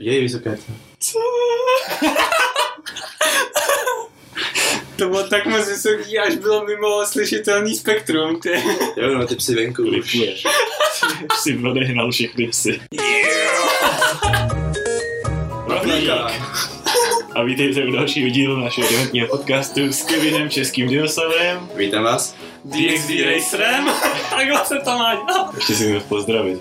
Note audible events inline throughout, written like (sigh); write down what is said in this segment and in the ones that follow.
Je vysoké co? Co? (laughs) to bylo tak moc vysoký, až bylo mimo slyšitelný spektrum. Ty. Jo, no, ty psy venku už. Klipuješ. si odehnal všechny psy. (laughs) Profíka. A vítejte u dalšího dílu našeho dementního podcastu s Kevinem Českým dinosaurem. Vítám vás. DXD Racerem. (laughs) Takhle se to má dělat. Ještě si měl pozdravit.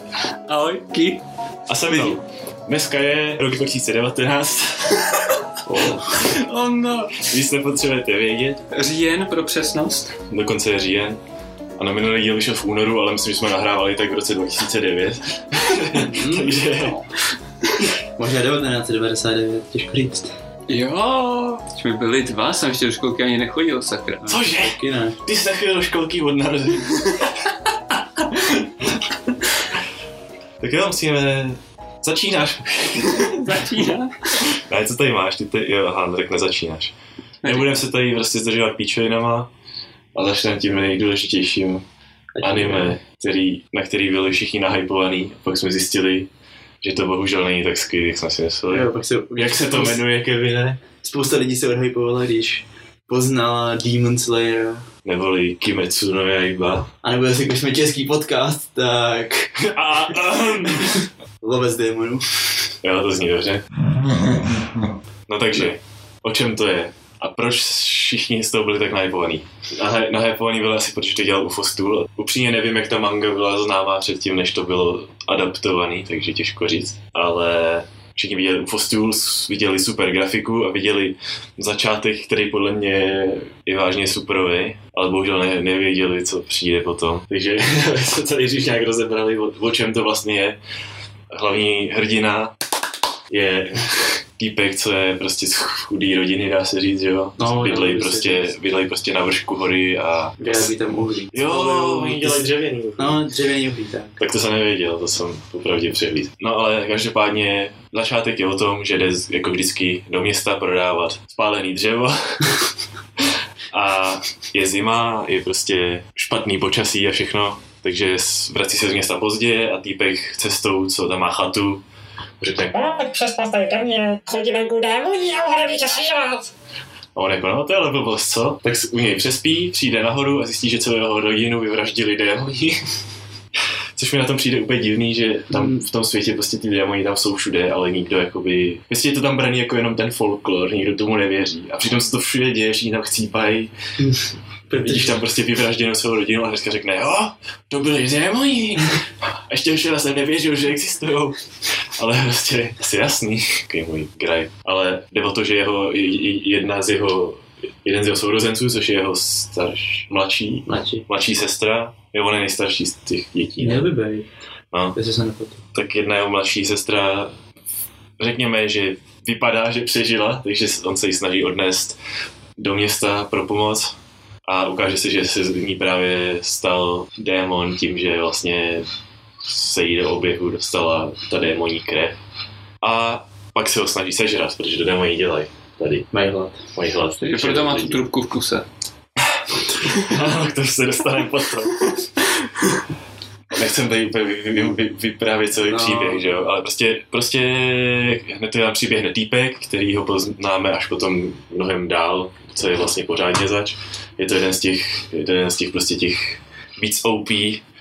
Ahoj, Ki. A se mnou. Dneska je rok 2019. (laughs) Oh no. Nic nepotřebujete vědět. Říjen pro přesnost. Dokonce je říjen. A na minulý díl vyšel v únoru, ale myslím, že jsme nahrávali tak v roce 2009. (laughs) Takže Možná 1999, těžko říct. Jo, teď mi byli dva, jsem ještě do školky ani nechodil, sakra. Cože? Taky ne. Ty jsi takový do školky od narození. (laughs) tak jo, musíme... Začínáš. (laughs) Začíná. Ne, co tady máš? Ty tady... Jo, aha, no tak nezačínáš. Nebudeme se tady prostě zdržovat píčovinama, ale začneme tím nejdůležitějším anime, který, na který byli všichni nahypovaný. Pak jsme zjistili, že to bohužel není tak skvělý, jak jsme si mysleli. Jo, pak se, Jak se to jmenuje, Kevine? Spousta lidí se odhypovala, když poznala Demon Slayer. Neboli Kimetsu no Yaiba. A nebo jestli když jsme český podcast, tak A, um, lovec démonů. jo, to zní dobře. No takže, o čem to je? A proč všichni z toho byli tak nahypovaný? Nahy- Nahypovaný byli asi, protože to dělal UFO Stool. Upřímně nevím, jak ta manga byla známá předtím, než to bylo adaptovaný, takže těžko říct. Ale všichni viděli UFO Stools, viděli super grafiku a viděli začátek, který podle mě je vážně superový, ale bohužel ne, nevěděli, co přijde potom. Takže (laughs) jsme tady když nějak rozebrali, o, o čem to vlastně je. Hlavní hrdina je týpek, co je prostě z chudý rodiny, dá se říct, že jo? No, bydlej, prostě, bydlej prostě na vršku hory a... Vyrábí tam uhlí. Jo, oni dělají dřevěný. No, dřevěný uhlí, tak. Tak to jsem nevěděl, to jsem popravdě přehlíd. No ale každopádně začátek je o tom, že jde jako vždycky do města prodávat spálený dřevo. (laughs) a je zima, je prostě špatný počasí a všechno, takže vrací se z města pozdě a týpek cestou, co tam má chatu, řekne, Pojď přes nás tady do mě, chodí venku démoni a ohledně tě slyšovat. a on jako, no to je ale blbost, co? Tak u něj přespí, přijde nahoru a zjistí, že celou jeho rodinu vyvraždili démoni. (laughs) Což mi na tom přijde úplně divný, že tam v tom světě prostě ty démoni tam jsou všude, ale nikdo jakoby... Prostě je to tam braný jako jenom ten folklor, nikdo tomu nevěří. A přitom se to všude děje, všichni tam chcípají. (laughs) Vidíš tam prostě vyvražděnou celou rodinu a hnedka řekne, jo, to byli démoni. A ještě včera jsem nevěřil, že existují. Ale prostě asi jasný, takový můj graj. Ale jde o to, že jeho, jedna z jeho, jeden z jeho sourozenců, což je jeho starš, mladší, Mladší. mladší sestra, je on je nejstarší z těch dětí. Měl Ne? by být, No, jestli se nepletu. tak jedna jeho mladší sestra, řekněme, že vypadá, že přežila, takže on se ji snaží odnést do města pro pomoc a ukáže se, že se z ní právě stal démon tím, že vlastně se jí do oběhu dostala ta démoní krev a pak se ho snaží sežrat, protože to démoni dělají tady, Mají hlad. mají hlad. Takže proto má tu trubku v kuse. K tomu se dostaneme potom. Nechcem tady úplně vy, vy, vy, vyprávět celý No. příběh, že jo? ale prostě, prostě hned je tam příběh hned týpek, který ho poznáme až potom mnohem dál, co je vlastně pořádně zač. Je to jeden z těch, jeden z těch prostě těch víc OP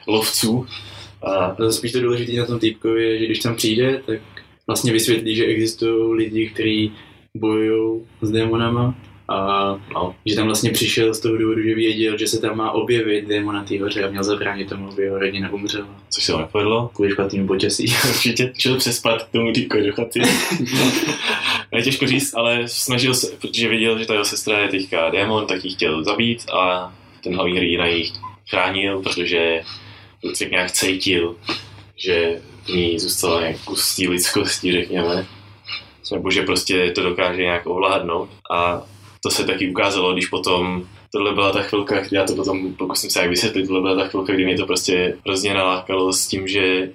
lovců. A No, spíš to důležité na tom týpkovi je, že když tam přijde, tak vlastně vysvětlí, že existují lidi, kteří bojují s démonama a no, že tam vlastně přišel z toho důvodu, že věděl, že se tam má objevit démon na té hoře a měl zabránit tomu, aby jeho rodina umřela. což se mu nepovedlo. Kvůli špatnému počasí. (laughs) Určitě šel přespat k tomu týpku do chaty. (laughs) Ne, těžko říct, ale snažil se, protože viděl, že ta jeho sestra je teďka démon, tak ji chtěl zabít a ten hlavní hrdina ji chránil, protože tak nějak cítil, že v ní zůstala nějak kus lidskosti, řekněme. Nebo že prostě to dokáže nějak ovládnout. A to se taky ukázalo, když potom tohle byla ta chvilka, já to potom pokusím se jak vysvětlit, tohle byla ta chvilka, kdy mě to prostě hrozně nalákalo s tím, že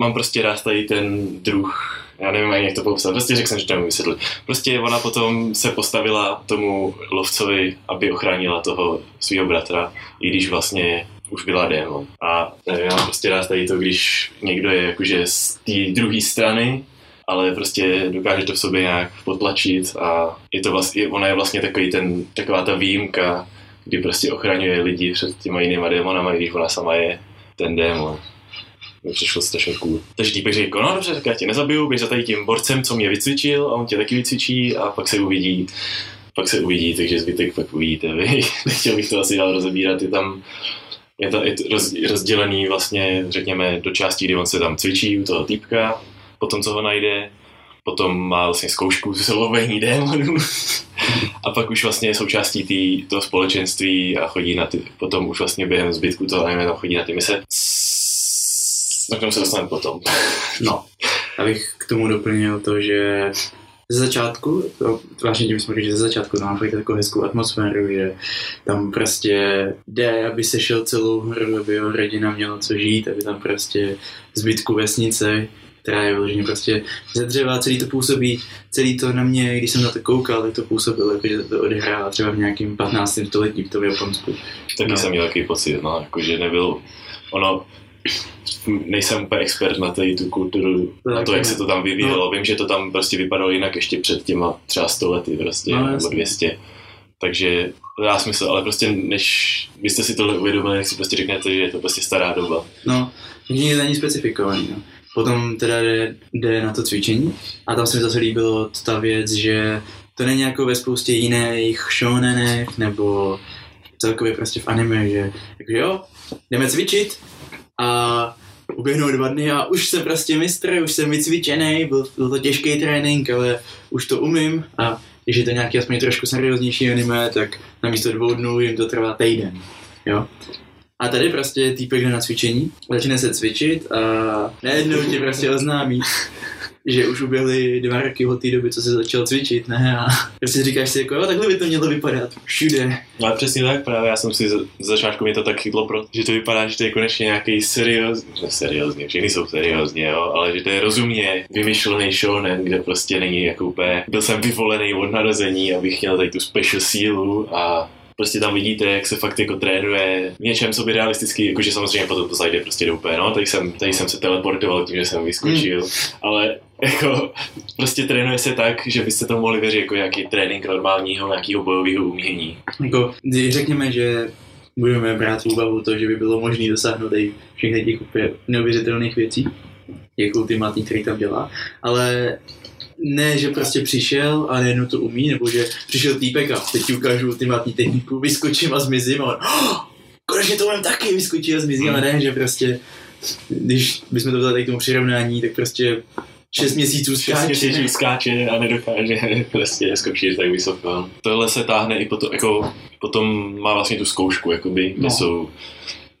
mám prostě rád tady ten druh, já nevím ani jak to popsat, prostě řekl jsem, že to vysvětlit. Prostě ona potom se postavila tomu lovcovi, aby ochránila toho svého bratra, i když vlastně už byla démon. A já mám prostě rád tady to, když někdo je jakože z té druhé strany ale prostě dokáže to v sobě nějak potlačit a je to vlastně, ona je vlastně takový ten, taková ta výjimka, kdy prostě ochraňuje lidi před těma jinýma démonama, když ona sama je ten démon. Mi přišlo strašně cool. Takže týpek řekl, no dobře, tak já tě nezabiju, běž za tady tím borcem, co mě vycvičil a on tě taky vycvičí a pak se uvidí. Pak se uvidí, takže zbytek pak uvidíte (laughs) vy. Nechtěl bych to asi dál rozebírat, je tam je to, je to roz, rozdělený vlastně, řekněme, do částí, kdy on se tam cvičí u toho týpka, potom co ho najde, potom má vlastně zkoušku z lovení démonů a pak už vlastně je součástí tý, toho společenství a chodí na ty, potom už vlastně během zbytku toho anime tam chodí na ty mise. Na tom se dostaneme potom. No, abych k tomu doplnil to, že ze začátku, to zvláštně tím jsme že ze začátku tam máte takovou hezkou atmosféru, že tam prostě jde, aby se šel celou hru, aby jeho rodina měla co žít, aby tam prostě zbytku vesnice, která je vyloženě prostě ze dřeva, celý to působí, celý to na mě, když jsem na to koukal, tak to působilo, jako že to odehrává třeba v nějakém 15. století v tom Japonsku. Taky No. jsem měl takový pocit, no, jako, že nebyl, ono, nejsem úplně expert na tady tu kulturu, To na to, jak ne. se to tam vyvíjelo. Vím, že to tam prostě vypadalo jinak ještě před těma třeba 100 lety prostě, No, nebo jasně. 200. Takže to dá smysl, ale prostě než byste si tohle uvědomili, tak si prostě řeknete, že je to prostě stará doba. No, není specifikovaný. No. Potom teda jde, jde na to cvičení a tam se mi zase líbilo ta věc, že to není jako ve spoustě jiných shonenech nebo celkově prostě v anime, že takže jo, jdeme cvičit a uběhnou dva dny a už jsem prostě mistr, už jsem vycvičený, byl, byl to těžký trénink, ale už to umím a když je to nějaký aspoň trošku serióznější anime, tak na místo dvou dnů jim to trvá týden. Jo? A tady prostě týpek jde na cvičení, začne se cvičit a najednou ti prostě oznámí, (laughs) že už uběhly dva roky od té doby, co se začal cvičit, ne? A prostě říkáš si jako, jo, takhle by to mělo vypadat všude. No ale přesně tak, právě já jsem si z z začátku mě to tak chytlo, protože to vypadá, že to je konečně nějaký seriózní, ne seriózní, všichni jsou seriózní, jo, ale že to je rozumně vymyšlený shonen, kde prostě není jako úplně, byl jsem vyvolený od narození, abych měl tady tu special sílu a prostě tam vidíte, jak se fakt jako trénuje v něčem, co by realisticky, jakože samozřejmě potom to zajde prostě do úplně, no, tady jsem, tady jsem se teleportoval tím, že jsem vyskočil, hmm. ale jako prostě trénuje se tak, že byste to mohli věřit jako nějaký trénink normálního, nějakého bojového umění. Jako, řekněme, že budeme brát v úvahu to, že by bylo možné dosáhnout i všech těch úplně neuvěřitelných věcí, jak ultimátní, který tam dělá, ale ne, že prostě přišel a nejednou to umí, nebo že přišel týpek a teď ti ukážu ultimátní techniku, vyskočím a zmizím a on, oh, konečně to umím taky, vyskočí a zmizí, ale ne, že prostě, když bychom to vzali k tomu přirovnání, tak prostě šest měsíců Šest skáče. měsíců skáče a nedokáže (laughs) prostě skočit tak vysoko. Tohle se táhne i potom, jako, potom má vlastně tu zkoušku, jakoby, kde No. jsou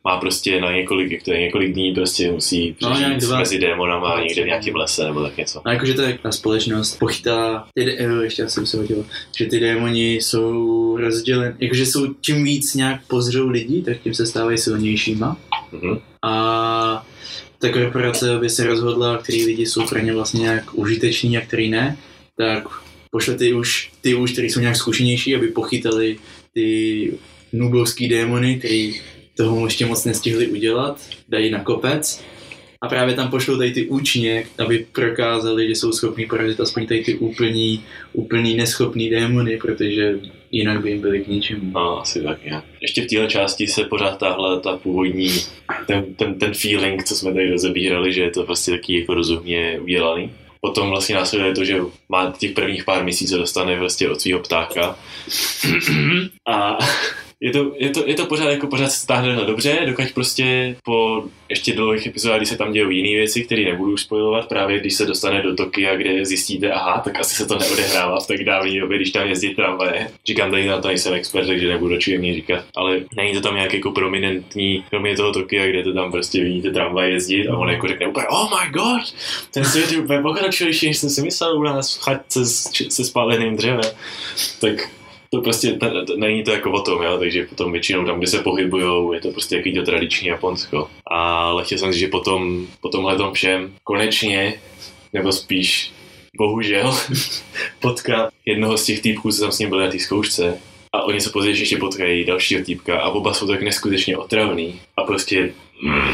má prostě na několik, jak to je, několik dní prostě musí No, nějak dva. mezi démonama někde v nějakém lese nebo tak něco. A jakože to je ta společnost pochytá, ty, jo, ještě jsem se hodil, že ty démoni jsou rozdělen, jakože jsou čím víc nějak pozřou lidí, tak tím se stávají silnějšíma. Mhm. A ta korporace, aby se rozhodla, který lidi jsou pro ně vlastně nějak užiteční a který ne, tak pošle ty už, ty už, který jsou nějak zkušenější, aby pochytali ty nubovský démony, který toho ještě moc nestihli udělat, dají na kopec a právě tam pošlou tady ty účně, aby prokázali, že jsou schopní porazit aspoň tady ty úplný, úplný neschopný démony, protože jinak by jim byli k ničemu. No, asi tak nějak. Ještě v téhle části se pořád tahle ta původní, ten, ten, ten feeling, co jsme tady rozebírali, že je to prostě taky jako rozumně udělaný. Potom vlastně následuje to, že má těch prvních pár měsíců dostane prostě od svého ptáka. (clears throat) A je to, je to, je to pořád, jako pořád se stáhne dobře, dokud prostě po ještě dlouhých epizodách, kdy se tam dějou jiné věci, které nebudu spojovat, právě když se dostane do Tokia, kde zjistíte, aha, tak asi se to neodehrává v tak dávné době, když tam jezdí tramvaje. Říkám tady na to nejsem expert, takže nebudu mě říkat, ale není to tam nějak jako prominentní, kromě toho Tokia, kde to tam prostě vidíte tramvaj jezdit a on jako řekne úplně, oh my god, ten svět je úplně pokročilejší, než jsem si myslel u nás v chatce s- se spáleným dřevem. Tak to prostě, t- není to jako o tom, jo? takže potom většinou tam, kde se pohybujou, je to prostě jaký to tradiční Japonsko. Ale chtěl jsem říct, že potom, po tomhle tom všem konečně, nebo spíš bohužel, (laughs) potká jednoho z těch týpků, co tam s ním byli na té zkoušce a oni se později ještě potkají dalšího týpka a oba jsou tak neskutečně otravný a prostě mm,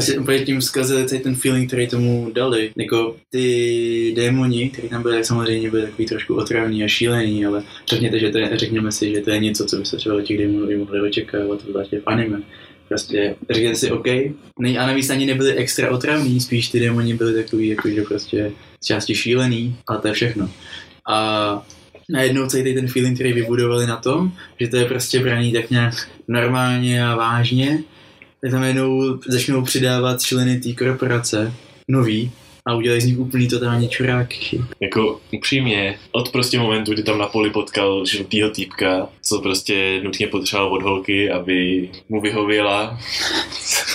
Prostě úplně tím zkazili celý ten feeling, který tomu dali. Jako ty démoni, který tam tak samozřejmě byli takový trošku otravní a šílený, ale řekněte, že to je, řekněme si, že to je něco, co by se třeba od těch démonů mohli očekávat, zvláště v anime. Prostě řekněte si, OK, nej, a navíc ani nebyli extra otravní, spíš ty démoni byli takový, jako, že prostě části šílený, ale to je všechno. A najednou celý ten feeling, který vybudovali na tom, že to je prostě braný tak nějak normálně a vážně, tak tam jednou začnou přidávat členy té korporace, nový, a udělají z nich úplný totální čuráky. Jako upřímně, od prostě momentu, kdy tam na poli potkal žlutýho týpka, co prostě nutně potřeboval od holky, aby mu vyhověla (laughs)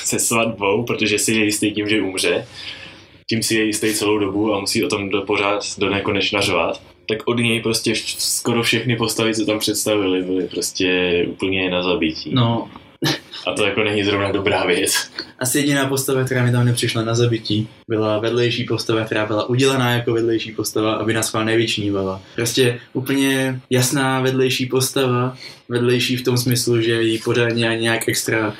se svatbou, protože si je jistý tím, že umře, tím si je jistý celou dobu a musí o tom do pořád do nekonečna řvat, tak od něj prostě skoro všechny postavy, co tam představili, byly prostě úplně na zabití. No, A to jako není zrovna dobrá věc. asi jediná postava, která mi tam nepřišla na zabití, byla vedlejší postava, která byla udělaná jako vedlejší postava, aby nás chvál nevyčnívala. Prostě úplně jasná vedlejší postava, vedlejší v tom smyslu, že jí pořádně ani nějak extra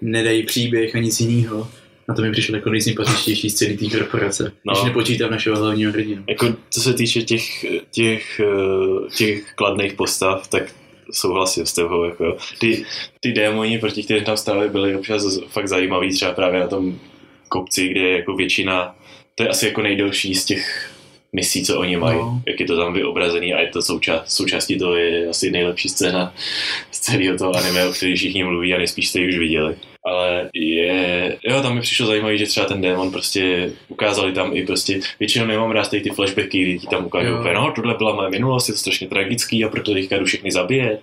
nedají příběh a nic jiného. Na to mi přišlo jako nejsympatičtější z celé té korporace, no. No. když nepočítám našeho hlavního hrdinu. Jako, co se týče těch, těch, eh, těch kladných postav, tak souhlasím s tebou. Jako. Ty, ty démoni, proti kterým tam stále byly občas fakt zajímavý, třeba právě na tom kopci, kde je jako většina, to je asi jako nejdelší z těch misí, co oni mají, No. jak je to tam vyobrazený a je to součást, součástí toho je asi nejlepší scéna z celého toho anime, o který všichni mluví a nejspíš jste ji už viděli. Ale je, jo, tam mi přišlo zajímavý, že třeba ten démon prostě ukázali tam i prostě, většinou nemám rád ty flashbacky, kdy ti tam ukážou úplně, no, tohle byla moje minulost, je to strašně tragický a proto teďka jdu všechny zabije.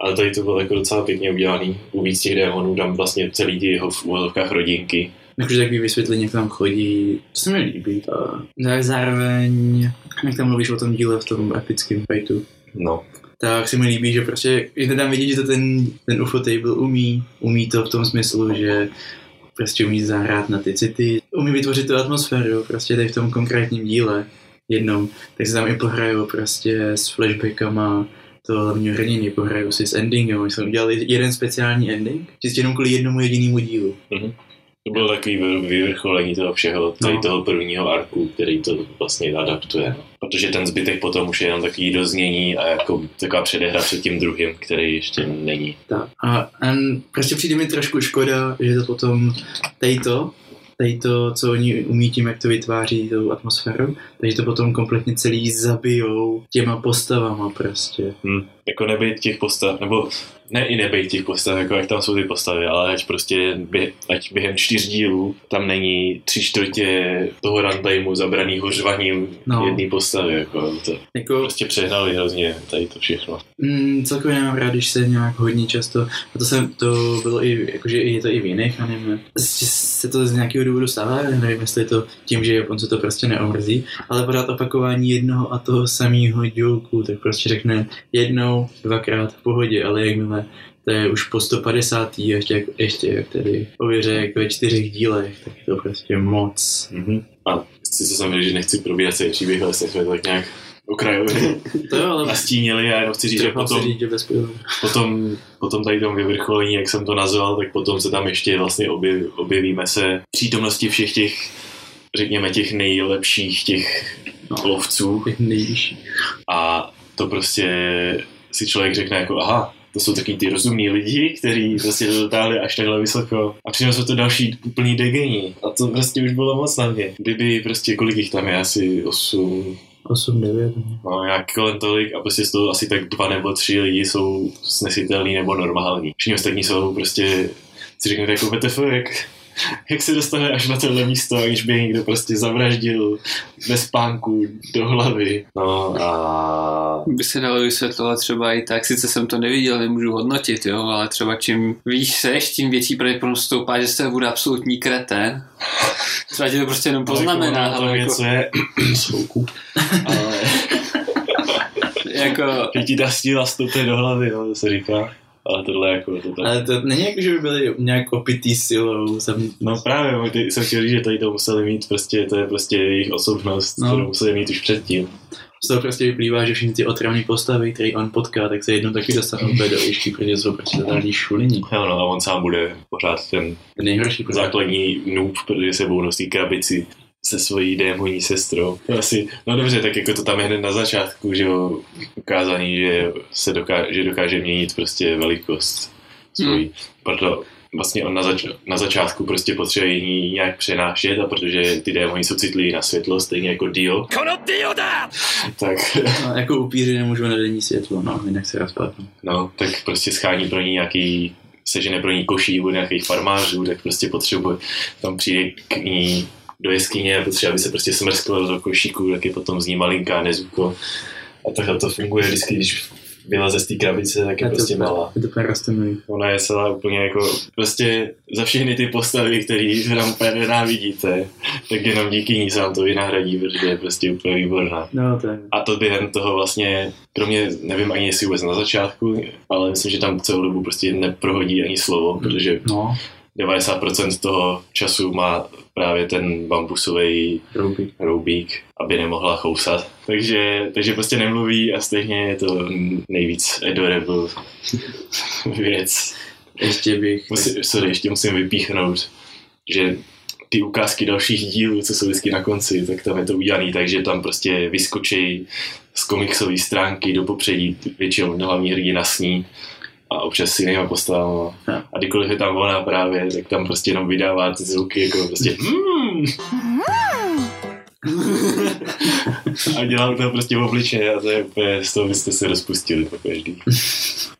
Ale tady to bylo jako docela pěkně udělaný. U víc těch démonů tam vlastně celý ty jeho v úvodovkách rodinky. Jakože takový vysvětlení, jak tam chodí, to se mi líbí. A no, zároveň, jak tam mluvíš o tom díle v tom epickém fightu, No, tak se mi líbí, že prostě, že tam vidí, že to ten, ten UFO table umí, umí to v tom smyslu, že prostě umí zahrát na ty city, umí vytvořit tu atmosféru, prostě tady v tom konkrétním díle jednom, tak se tam i pohrajou prostě s flashbackama to hlavního hrdiny, pohrajou si s endingem, oni jsme udělali jeden speciální ending, čistě jenom kvůli jednomu jedinému dílu. To bylo takový vy- vyvrcholení toho všeho, tady No. toho prvního arku, který to vlastně adaptuje. No. Protože ten zbytek potom už je jenom takový doznění a jako taková předehra před tím druhým, který ještě není. Tak. A, a prostě přijde mi trošku škoda, že to potom tejto, tejto, co oni umí tím, jak to vytváří tou atmosféru, takže to potom kompletně celý zabijou těma postavama prostě. Hm. Jako nebejt těch postav, nebo ne i nebejt těch postav, jako jak tam jsou ty postavy, ale ať prostě bě, ať během čtyř dílů tam není tři čtvrtě toho runtimeu zabranýho řvaním No. jedné postavy. Jako to Jako, prostě přehnali hrozně tady to všechno. mm, celkově nemám rád, když se nějak hodně často, a to, jsem, to bylo i, jakože je to i v jiných anime, se to z nějakého důvodu stává, nevím, jestli je to tím, že on se to prostě neomrzí, ale pořád opakování jednoho a toho samého joku, tak prostě řekne jednou, dvakrát v pohodě, ale jakmile to je už po 150. a ještě, jak- ještě jak tedy ověře jak ve čtyřech dílech, tak je to prostě moc. Mm-hmm. A sice jsem řekl, že nechci probíhat celý příběh, ale jsme to tak nějak okrajově (laughs) To jo, ale nastínili a jenom chci říct, že potom, říct, že potom, potom tady tom vyvrcholení, jak jsem to nazval, tak potom se tam ještě vlastně objev, objevíme se přítomnosti všech těch, řekněme, těch nejlepších těch No. lovců Těch nejvyšší. a to prostě si člověk řekne jako aha, to jsou taky ty rozumní lidi, kteří prostě to dotáhli až takhle vysoko a přineslo to další úplný degení a to prostě už bylo moc na mě. Kdyby prostě, kolik jich tam je, asi 8, 8, 9. no nějak kolem tolik a prostě z toho asi tak dva nebo tři lidi jsou snesitelný nebo normální. Všichni ostatní jsou prostě si řeknete jako WTF, jak, (laughs) jak se dostane až na tohle místo, aniž by někdo prostě zavraždil bez spánku do hlavy. No a By se dalo vysvětlovat třeba i tak, sice jsem to neviděl, nemůžu hodnotit, jo, ale třeba čím víš seš, tím větší pravděpodobnost stoupá, že se bude absolutní kretén. Třeba ti to prostě jenom poznamená, ale (clears throat) (laughs) ale jako, něco je soukup. Ale jako že ti ta stíla stoupne do hlavy, no, to se říká. Ale tohle jako to tak. Ale to není jako, že by byli nějak opitý silou. Jsem... No právě, ty, jsem chtěl říct, že tady to museli mít prostě, to je prostě jejich osobnost, No. kterou museli mít už předtím. Z toho prostě vyplývá, že všechny ty otravné postavy, které on potká, tak se jednou taky dostanou úplně do výšky, protože jsou prostě totální šulini. Jo, no a on sám bude pořád ten Ten nejhorší pořád. základní noob, protože se budou nosí krabici se svojí démonní sestrou. To asi, no dobře, tak jako to tam je hned na začátku, že jo, ukázaný, že se dokáže, že dokáže měnit prostě velikost svojí. Hmm. Proto vlastně on na, zač- na začátku prostě potřebuje ji nějak přenášet a protože ty démoni jsou citliví na světlo, stejně jako Dio. Tak, No, jako upíři nemůžou na denní světlo, no, jinak se rozpadnou. no, tak prostě schání pro ní nějaký sežene pro ní koší od nějakých farmářů, tak prostě potřebuje, tam přijde k ní do jeskyně a potřebuje, aby se prostě smrsklo do košíku, tak je potom z ní malinká nezuko. A takhle to funguje vždycky, když vyleze z té krabice, tak je prostě úplně, malá. je to rostomilý. Ona je celá úplně jako, prostě za všechny ty postavy, který tam nenávidíte, tak jenom díky ní se vám to vynahradí, protože je prostě úplně výborná. No, to je... A to během toho vlastně, kromě, nevím ani jestli vůbec na začátku, ale myslím, že tam celou dobu prostě neprohodí ani slovo, protože No, 90% toho času má právě ten bambusový rouby. roubík, aby nemohla chousat. Takže, takže prostě nemluví a stejně je to nejvíc adorable věc. Ještě bych... Musím, sorry, ještě musím vypíchnout, že ty ukázky dalších dílů, co jsou vždycky na konci, tak tam je to udělané, takže tam prostě vyskočí z komiksové stránky do popředí, většinou hlavní hrdina sní a občas s jinýma postavama. Jo. A kdykoliv je tam ona právě, tak tam prostě jenom vydává ty zvuky jako prostě hmm. (laughs) a dělá to prostě v obličeji a to je úplně, z toho byste se rozpustili po každý. (laughs)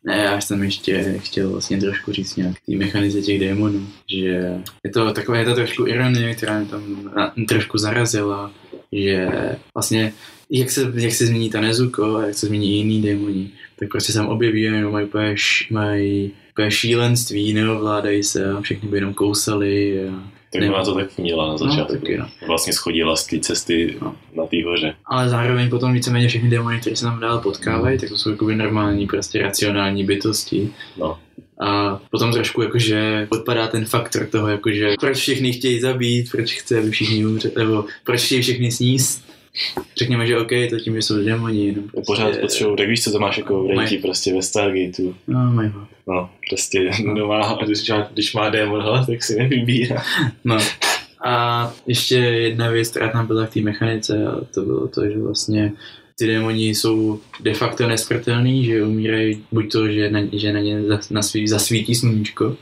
Ne, já jsem ještě chtěl vlastně trošku říct nějak ty mechanize těch démonů, že je to takové, je to trošku ironie, která mě tam na, trošku zarazila, že vlastně jak se, jak se změní ta Nezuko a jak se změní jiný démoni, tak prostě se tam objeví a mají úplně, mají úplně šílenství, neovládají se a všechny by jenom kousali a Tak ona to tak měla na no, začátku. taky, no. Vlastně schodila z té cesty No. na té hoře. Ale zároveň potom víceméně všechny démony, které se tam dál potkávají, tak to jsou jakoby normální, prostě racionální bytosti. No. A potom trošku jakože odpadá ten faktor toho, jakože proč všichni chtějí zabít, proč chce, aby všichni umřeli, nebo proč chtějí všichni sníst. Řekněme, že OK, to tím, že jsou démoni, jenom prostě, Pořád potřebuju, tak víš, co to máš jako v rejti prostě ve Stargateu. No, mají ho. No, prostě no má, když, má, když má démon hlad, tak si nevybírá. No. A ještě jedna věc, která tam byla v té mechanice, a to bylo to, že vlastně ty démoni jsou de facto nesmrtelný, že umírají buď to, že na, že na ně zas- zasvítí sluníčko,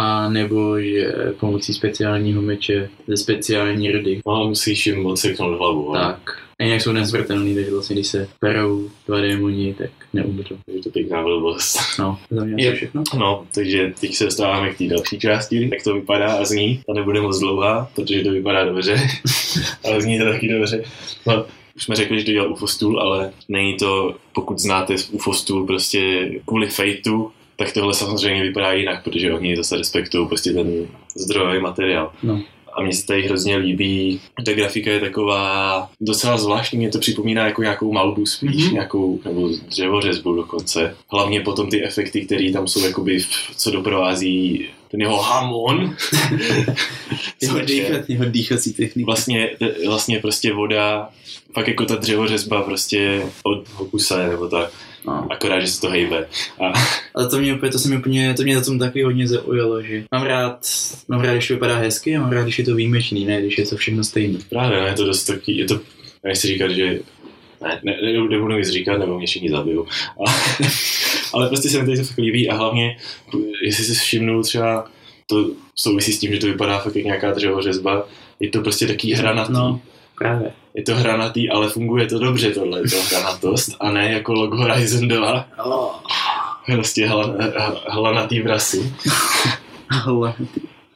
a nebo že pomocí speciálního meče ze speciální rdy. No a musíš jim odseknout hlavu. ale- Tak. A jinak jsou nesmrtelný, takže vlastně když se perou dva démoni, tak neumřou. Takže to pěkná blbost. No, za mě Je- asi všechno. No, takže teď se dostáváme k té další části, jak to vypadá a zní. Ta nebude moc dlouhá, protože to vypadá dobře, (laughs) ale zní to taky dobře. No, už jsme řekli, že to dělal UFO stůl, ale není to, pokud znáte UFO stůl prostě kvůli fejtu, tak tohle samozřejmě vypadá jinak, protože oni zase respektují prostě ten zdrojový materiál. No. A mně se tady hrozně líbí, ta grafika je taková docela zvláštní, mě to připomíná jako nějakou malbu spíš, Mhm. mm-hmm. nějakou, nebo dřevořezbu dokonce. Hlavně potom ty efekty, které tam jsou jakoby, co doprovází ten jeho hamon. (laughs) Jeho, dýchat, jeho dýchací technika. vlastně, vlastně prostě voda, fakt jako ta dřevořezba prostě od Hokuse nebo tak, No. akorát, že se to hejbe. A (laughs) Ale to mě úplně, to se mi úplně, to mě na tom taky hodně zaujalo, že mám rád, mám rád, když to vypadá hezky a mám rád, když je to výjimečný, ne, když je to všechno stejný. právě, no, je to dost taky, je to, nechci říkat, že ne, ne, ne nebudu nic říkat, nebo mě všichni zabijou. A, (laughs) ale prostě se mi tady to fakt líbí a hlavně, jestli si všimnul třeba, to souvisí s tím, že to vypadá fakt jak nějaká dřevořezba, je to prostě taký hranatý. No, právě. Je to hranatý, ale funguje to dobře tohle, to hranatost, a ne jako log Horizon 2, prostě hla, hlanatý vrasy.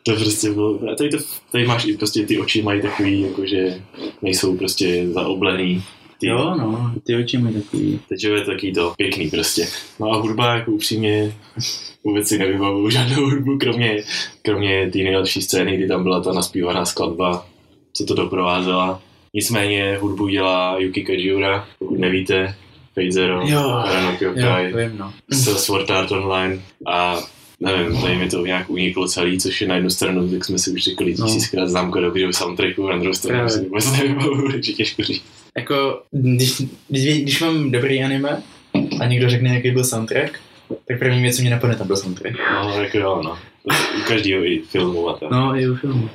To prostě bylo, tady, to, tady máš i prostě ty oči mají takový, jakože nejsou prostě zaoblený. Ty, jo, no, ty oči mají takový. Takže je taky to pěkný prostě. No a hudba jako upřímně vůbec si nevybavuju žádnou hudbu, kromě, kromě té nejlepší scény, kdy tam byla ta naspívaná skladba, co to doprovázela. Nicméně hudbu dělá Yuki Kajiura, pokud nevíte, Jo, Rano Kyokai, no. Sword Art Online a nevím, tady mi to nějak uniklo celý, což je na jednu stranu, tak jsme si už řekli No. tisíckrát známka dobrýho soundtracku, na druhou stranu si vůbec nevybavuju, (laughs) takže těžko říct. Jako, když, když, když mám dobrý anime a někdo řekne, jaký byl soundtrack, tak první věc, co mě napadne, tam byl soundtrack. No, jako jo, no. U každého i filmu a tak. No, i u filmu.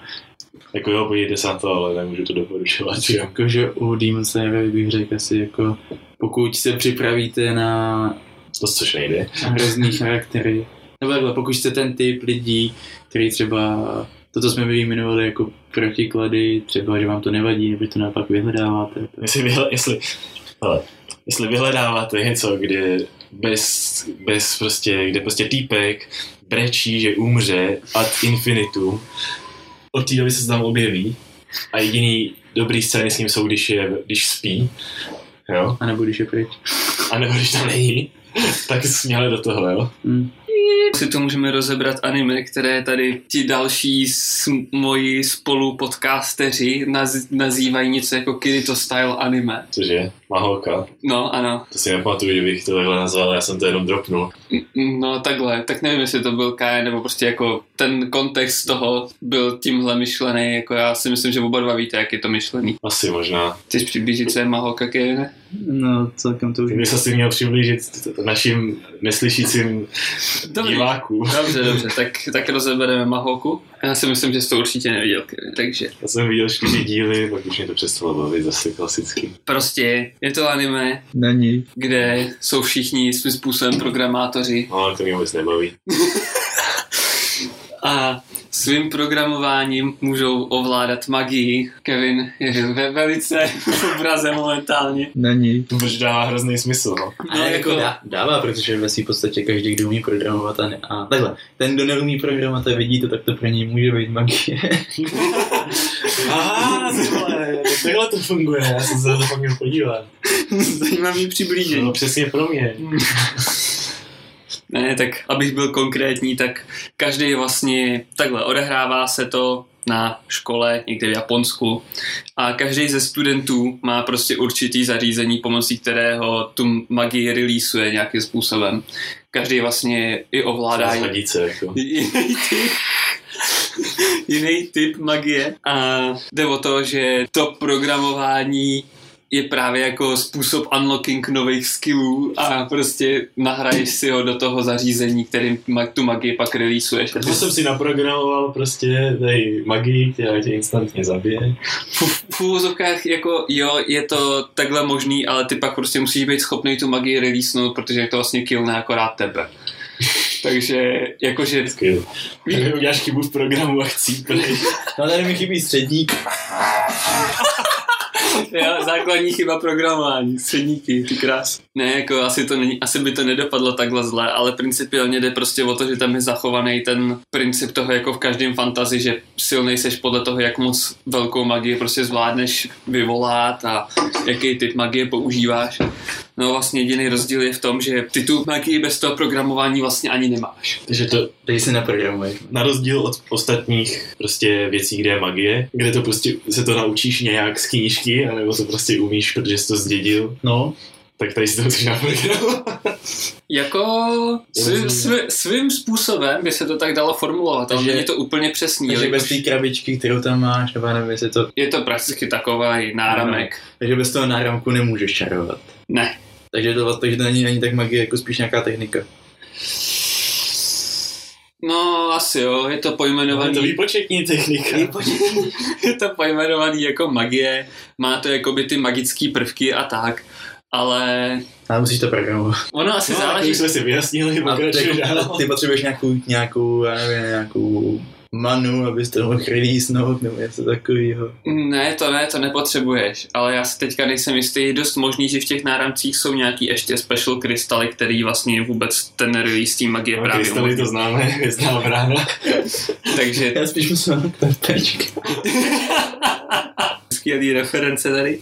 Jako jo, podívejte se na to, ale nemůžu to doporučovat. Jakože u Demon Slayer bych řekl asi jako, pokud se připravíte na, To což nejde. na hrozný charaktery, nebo takhle, pokud jste ten typ lidí, který třeba, to, co jsme vyjmenovali jako protiklady, třeba, že vám to nevadí, nebo to naopak vyhledáváte. tak- Jestli, vyhle, jestli, hele, jestli vyhledáváte něco, kde bez, bez prostě, kde prostě týpek brečí, že umře ad infinitum, od té doby se tam objeví a jediný dobrý scény s ním jsou, když, je, když spí, jo, A nebo když je pryč. a nebo když tam není, tak směle do toho, jo. Hm. Si to můžeme rozebrat anime, které tady ti další s moji spolupodcasteři naz, nazývají něco jako Kirito style anime. Cože, Mahoka, No, ano. to si nepamatuju, že bych to takhle nazval, já jsem to jenom dropnul. No takhle, tak nevím, jestli to byl K, nebo prostě jako ten kontext toho byl tímhle myšlený, jako já si myslím, že oba dva víte, jak je to myšlený. Asi možná. Chceš přiblížit, co je Mahoka Kevine? No, celkem to už. Ty bys asi měl přiblížit našim neslyšícím Dobrý. divákům. Dobře, dobře, tak, tak rozebereme Mahoku. Já si myslím, že jsi to určitě neviděl, takže Já jsem viděl čtyři díly, pak už mě to přestalo bavit zase klasicky. prostě je to anime, Není. kde jsou všichni svým způsobem programátoři No, ale to mě vůbec nebaví. (laughs) a svým programováním můžou ovládat magii. Kevin je ve velice v (laughs) obraze momentálně. Není. To už dává hrozný smysl, no. No, jako dá, dává, protože ve své podstatě každý, kdo umí programovat a, ne, a takhle, ten, kdo neumí programovat a vidí to, tak to pro něj může být magie. (laughs) Aha, tohle, takhle to funguje, já jsem se na to pak měl podívat. Zajímavý přiblížení. No, přesně pro mě. (laughs) Ne, tak abych byl konkrétní, tak každý vlastně takhle odehrává se to na škole někde v Japonsku a každý ze studentů má prostě určitý zařízení, pomocí kterého tu magii releaseuje nějakým způsobem. Každý vlastně i ovládá Zhadíce, jako. (laughs) jiný typ magie a jde o to, že to programování je právě jako způsob unlocking nových skillů a prostě nahraješ si ho do toho zařízení, kterým ma- tu magii pak releaseuješ. Já jsem si naprogramoval prostě tady magii, která tě instantně zabije. V, úvozovkách jako jo, je to takhle možný, ale ty pak prostě musíš být schopný tu magii releasenout, protože to vlastně killne akorát tebe. (laughs) Takže jakože Skvělé. Když uděláš chybu v programu a chcípneš. (laughs) No tady mi chybí středník. (laughs) Jo, základní chyba programování, středníky, ty krás. Ne, jako asi, to není, asi by to nedopadlo takhle zle, ale principiálně jde prostě o to, že tam je zachovaný ten princip toho jako v každém fantazi, že silnej seš podle toho, jak moc velkou magii prostě zvládneš vyvolat a jaký typ magie používáš. No vlastně jediný rozdíl je v tom, že ty tu magii bez toho programování vlastně ani nemáš. Takže to Tady si naprogramuješ. na rozdíl od ostatních prostě věcí, kde je magie, kde to prostě se to naučíš nějak z knížky, anebo to prostě umíš, protože jsi to zdědil, No, tak tady si to musíš. Jako svým, svým, svým způsobem by se to tak dalo formulovat, ale Takže- není to úplně přesný. takže bez té krabičky, kterou tam máš, nebo nevím, jestli to... Je to prakticky takový náramek. Takže bez toho náramku nemůžeš čarovat. Ne. Takže to, takže to není ani tak magie, jako spíš nějaká technika. No, asi jo, je to Ale to pojmenovaný, výpočetní technika. (laughs) je to pojmenovaný jako magie, má to jakoby ty magické prvky a tak, ale Ale musíš to programovat. ono asi No, záleží, už jsme si vyjasnili, A pokračuj ty, dál. ty potřebuješ nějakou, nějakou, já nevím, nějakou manu, abys to mohl releasenout, nebo něco takového. ne, to ne, to nepotřebuješ, ale já si teďka nejsem jistý, je dost možný, že v těch náramcích jsou nějaký ještě special krystaly, který vlastně vůbec ten release té magie No, právě krystaly umožní. to známe, (laughs) hvězdná brána. Takže Já spíš musím (laughs) skvělý reference tady.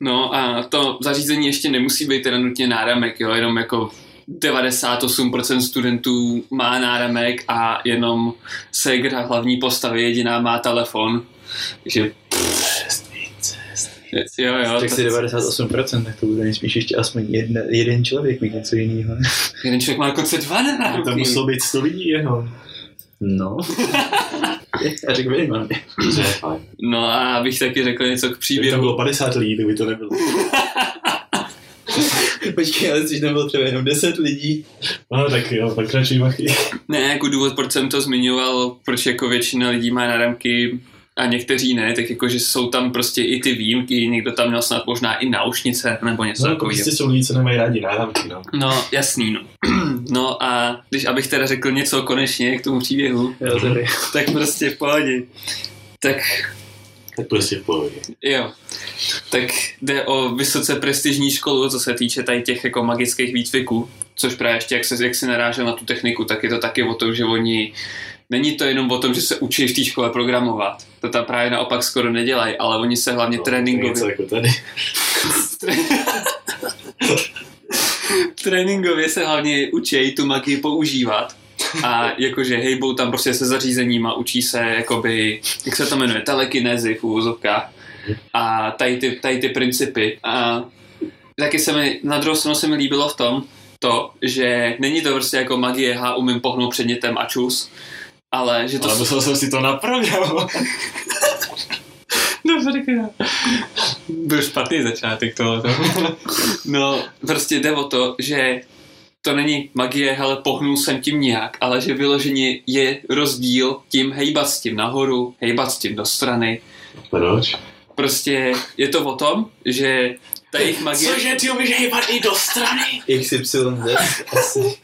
No a to zařízení ještě nemusí být teda nutně náramek, jo, jenom jako 98% studentů má náramek a jenom Segra hlavní postavy jediná má telefon. Takže Jo, jo. Tak si 98%, tak to bude nejspíš ještě aspoň jedna, jeden člověk mít něco jiného. Jeden člověk má dokonce dva Tam nároky. muselo být 100 lidí jenom. No. (laughs) Já řekl minimálně. No a abych taky řekl něco k Kdyby tam příběhu. bylo 50 lidí, tak by to nebylo. (laughs) (laughs) Počkej, ale když tam bylo třeba jenom 10 lidí. No tak jo, pokračuj machy. Ne, jako důvod, proč jsem to zmiňoval, proč jako většina lidí má náramky a někteří ne, tak jako, že jsou tam prostě i ty výjimky, někdo tam měl snad možná i náušnice nebo něco No, jako takového. prostě jsou lidi, co nemají rádi náramky, no. No, jasný, no. (clears throat) No a když abych teda řekl něco konečně k tomu příběhu, Jo, tady. tak prostě v pohodě. Tak Tak prostě v pohodě. jo. Tak jde o vysoce prestižní školu, co se týče tady těch jako magických výcviků, což právě ještě, jak, se, jak si narážel na tu techniku, tak je to taky o tom, že oni Není to jenom o tom, že se učí v té škole programovat. To tam právě naopak skoro nedělají, ale oni se hlavně No, tréninkově Něco jako tady. (laughs) tréninkově se hlavně učí tu magii používat. A jakože hejbou tam prostě se zařízeníma, učí se jakoby, jak se to jmenuje, telekinézy v úvozovkách. A tady ty, tady ty principy. A taky se mi, na druhou stranu se mi líbilo v tom, to, že není to prostě jako magie, ha, umím pohnout předmětem a čus, ale že to Ale musel jsem si to naprogramovat. Dobře, Byl špatný začátek tohoto. No, prostě jde o to, že to není magie, hele, pohnul jsem tím nějak, ale že vyloženě je rozdíl tím hejbat s tím nahoru, hejbat s tím do strany. Proč? Prostě je to o tom, že ta jejich magie... Cože, ty umíš hejbat i do strany? XYZ asi.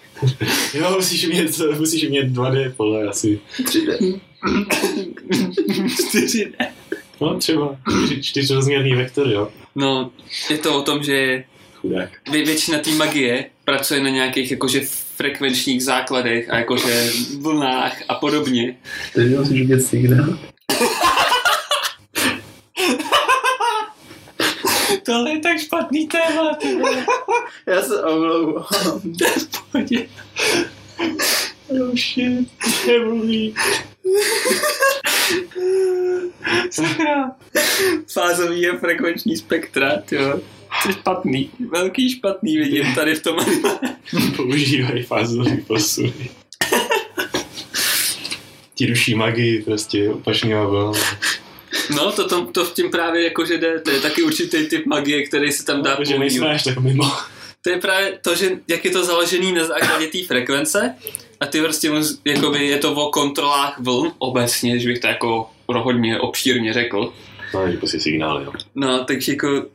Jo, musíš mít, musíš mít 2D pole asi. 3D. Čtyři ne. No třeba čtyřrozměrný vektor, jo. No, je to o tom, že Chudák. vě- většina té magie pracuje na nějakých jakože frekvenčních základech a jakože vlnách a podobně. Takže musíš vidět signál. Tohle je tak špatný téma, ty. (laughs) Já se omlouvám. To je pohodě. Oh shit, nemluví. (laughs) Sakra. Fázový a frekvenční spektra, jo. To je špatný. Velký špatný vidím tady v tom. (laughs) Používají fázový posuny. Ti ruší magii prostě opačnýma vlnama. No, to, to, to v tím právě jakože jde. To je taky určitý typ magie, který se tam dá Takže používat. nejsme až tak mimo. To je právě to, že jak je to založený na základě té frekvence a ty prostě, jakoby je to o kontrolách vln obecně, když bych to jako hodně obšírně řekl. No, že prostě signály, jo. No, takže jako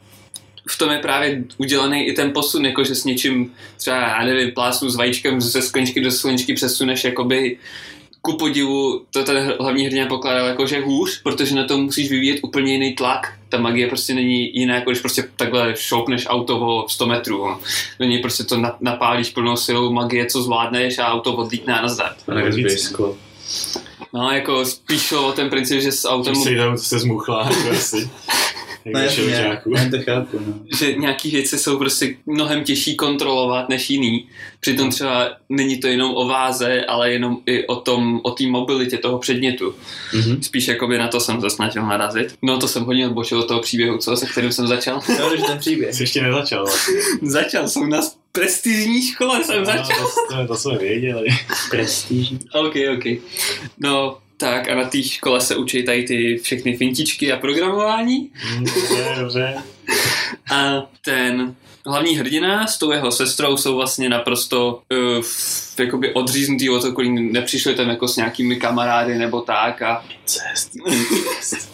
v tom je právě udělaný i ten posun, jako že s něčím třeba, já nevím, plásnu s vajíčkem ze skleničky do skleničky přesuneš jakoby ku podivu, to ten hlavní hrdina pokládal jako, že hůř, protože na to musíš vyvíjet úplně jiný tlak. Ta magie prostě není jiná, jako když prostě takhle šoupneš auto o 100 metrů. no. Do něj prostě to na- napálíš plnou silou magie, co zvládneš a auto odlítne a nazdar. A. No, jako spíš o ten princip, že s autem Když se jí tam se zmuchlá, asi. (laughs) Jak No jasně, já to chápu, no. že nějaký věci jsou prostě mnohem těžší kontrolovat než jiný. Přitom třeba není to jenom o váze, ale jenom i o tom, o té mobilitě toho předmětu. Mhm. Spíš jakoby na to jsem se snažil narazit. No to jsem hodně odbočil od toho příběhu, co, se kterým jsem začal. No, že ten příběh. Jsi ještě nezačal vlastně. (laughs) začal jsem na prestižní škole, jsem No, začal. to, to, to jsme věděli. Prestižní. OK, OK. No, tak a na té škole se učí tady ty všechny fintičky a programování. Hm, Dobře, dobře. A ten hlavní hrdina s tou jeho sestrou jsou vlastně naprosto uh, jakoby odříznutý od okolí, nepřišli tam jako s nějakými kamarády nebo tak a Cest. (laughs)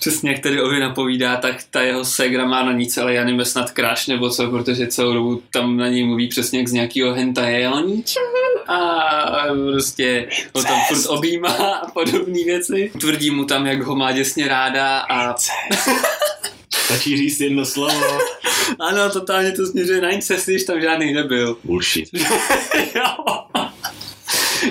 přesně jak tady Ovi napovídá, tak ta jeho segra má na ní celý anime snad crash nebo co, protože celou dobu tam na ní mluví přesně jak z nějakého hentaje a oni a prostě ho tam furt objímá a podobné věci. Tvrdí mu tam, jak ho má děsně ráda a Stačí říct jedno slovo. ano, totálně to směřuje na incest, když tam žádný nebyl. Bullshit. (laughs) jo.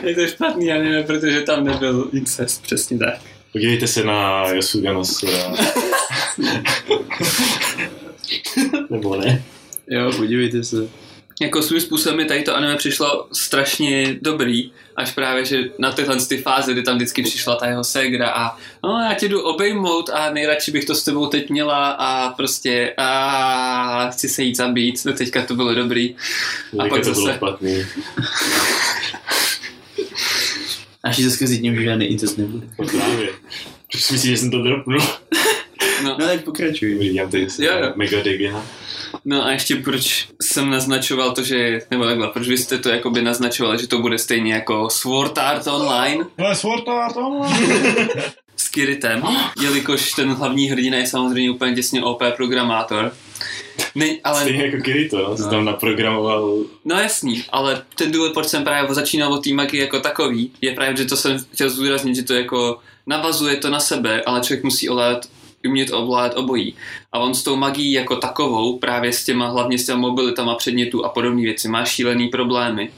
Je to špatný anime, protože tam nebyl incest, přesně tak. Podívejte se na Yosuga no Sora. (laughs) Nebo ne? Jo, podívejte se. Jako svým způsobem mi tady to anime přišlo strašně dobrý, až právě, že na tyhle ty fáze, kdy tam vždycky přišla ta jeho ségra a no, já tě jdu obejmout a nejradši bych to s tebou teď měla a prostě a chci se jít zabít, no teďka to bylo dobrý. A pak to bylo zase, špatný. Až to zkazí tím, že žádný incest nebude. No právě. Proč si myslíš, že jsem to dropnul? no, No tak pokračuj. Jsi Jo, jo. mega digina. No a ještě proč jsem naznačoval to, že, nebo takhle, proč vy jste to jakoby naznačovali, že to bude stejně jako Sword Art Online, No, Sword Art s Kiritem, jelikož ten hlavní hrdina je samozřejmě úplně těsně OP programátor. Ne, ale, Stejně jako Kirito, no, no. Tam naprogramoval no jasný, ale ten důvod, proč jsem právě začínal od té magie jako takový, je právě, že to jsem chtěl zdůraznit, že to jako navazuje to na sebe, ale člověk musí ovládat umět ovládat obojí. A on s tou magií jako takovou, právě s těma, hlavně s těma mobilitama předmětů a podobné věci, má šílený problémy.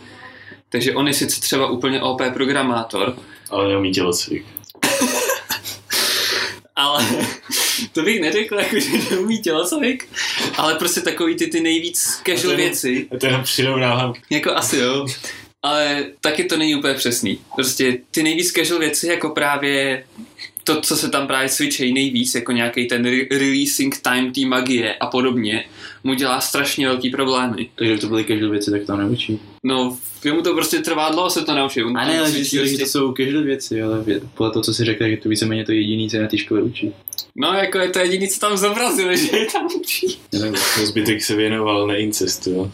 Takže on je sice třeba úplně OP programátor, ale neumí tělocvik. (laughs) ale to bych neřekl, jako, že neumí tělocvik, ale prostě takový ty, ty nejvíc A to casual je- věci, A to jenom přirovnávám. jako asi jo, ale taky to není úplně přesný. Prostě ty nejvíc casual věci, jako právě to, co se tam právě cvičejí nejvíc, jako nějaký ten re- releasing time té magie a podobně, mu dělá strašně velký problémy. Takže to byly každou věci, tak to neučí. No, jemu to prostě trvá dlouho se to naučit. On A ne, ale že prostě- že to jsou každou věci, ale vě- podle toho, co si řekl, je to víceméně to jediný, co na té škole učí. No, jako je to jediný, co tam zobrazili, že je tam učí. Nevím. No, zbytek se věnoval neincestu, jo.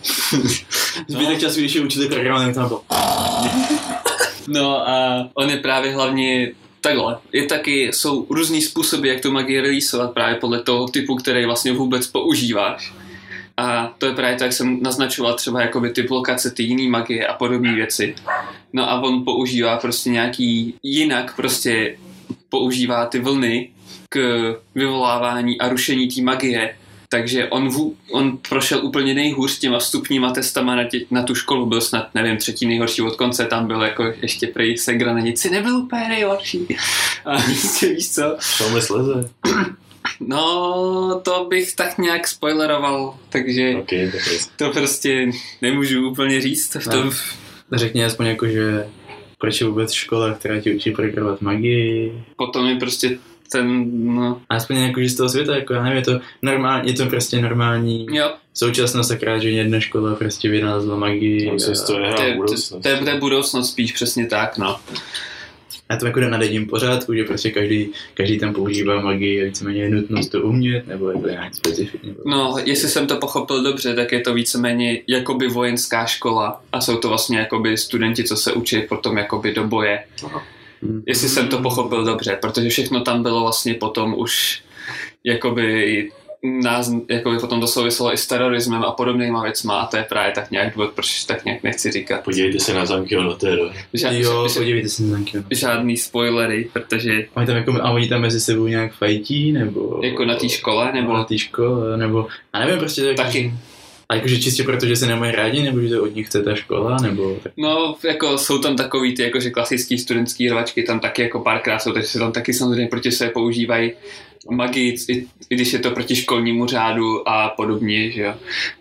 (laughs) Zbytek času, když je učili program, tak tam bylo. No a on je právě hlavně takhle. Je taky, jsou různý způsoby, jak tu magii releaseovat právě podle toho typu, který vlastně vůbec používáš. A to je právě to, jak jsem naznačoval třeba jakoby typ lokace, ty jiný magie a podobné věci. No a on používá prostě nějaký jinak prostě používá ty vlny k vyvolávání a rušení té magie. Takže on, vů, on prošel úplně nejhůř těma vstupníma testama na, tě, na tu školu, byl snad, nevím, třetí nejhorší od konce, tam byl jako ještě prej Segra na nic, nebyl úplně nejhorší. A prostě víš co, Šalme sleze. no to bych tak nějak spoileroval, takže Ok, tak je. to prostě nemůžu úplně říct. V tom, Ne. Řekni aspoň jako, že proč je vůbec škola, která ti učí programovat magii. potom je prostě ten, no, A aspoň jako, že z toho světa, jako já nevím, je to normální, je to prostě normální jo, současnost, akorát, že jedna škola prostě vynalezla magii. Se to je to je, to, budoucnost. to, je, to je budoucnost spíš přesně tak, no. Já to jako jde na denním pořádku, že prostě každý, každý tam používá magii a víceméně je nutnost to umět, nebo je to nějak specifickně. No, jestli jsem to pochopil dobře, tak je to víceméně jakoby vojenská škola a jsou to vlastně jakoby studenti, co se učí potom jakoby do boje. Hmm. Jestli jsem to pochopil dobře, protože všechno tam bylo vlastně potom už jakoby nás, jakoby potom to souviselo i s terorismem a podobnýma věcma a to je právě tak nějak důvod, proč tak nějak nechci říkat. Podívejte se na zamky Onotero. Ža- Jo, ža- podívejte se na tanky. no. žádný spoilery, protože Oni tam jako, a oni tam mezi sebou nějak fajtí, nebo... jako na té škole, nebo na té škole, nebo... A nevím, prostě tak, taky. A jakože čistě proto, že se nemají rádi, nebo že to od nich chce ta škola, nebo... No, jako jsou tam takový ty jakože klasický studentský hrvačky, tam taky jako párkrát jsou, takže se tam taky samozřejmě proti sebe používají magii, i, i když je to proti školnímu řádu a podobně, že jo.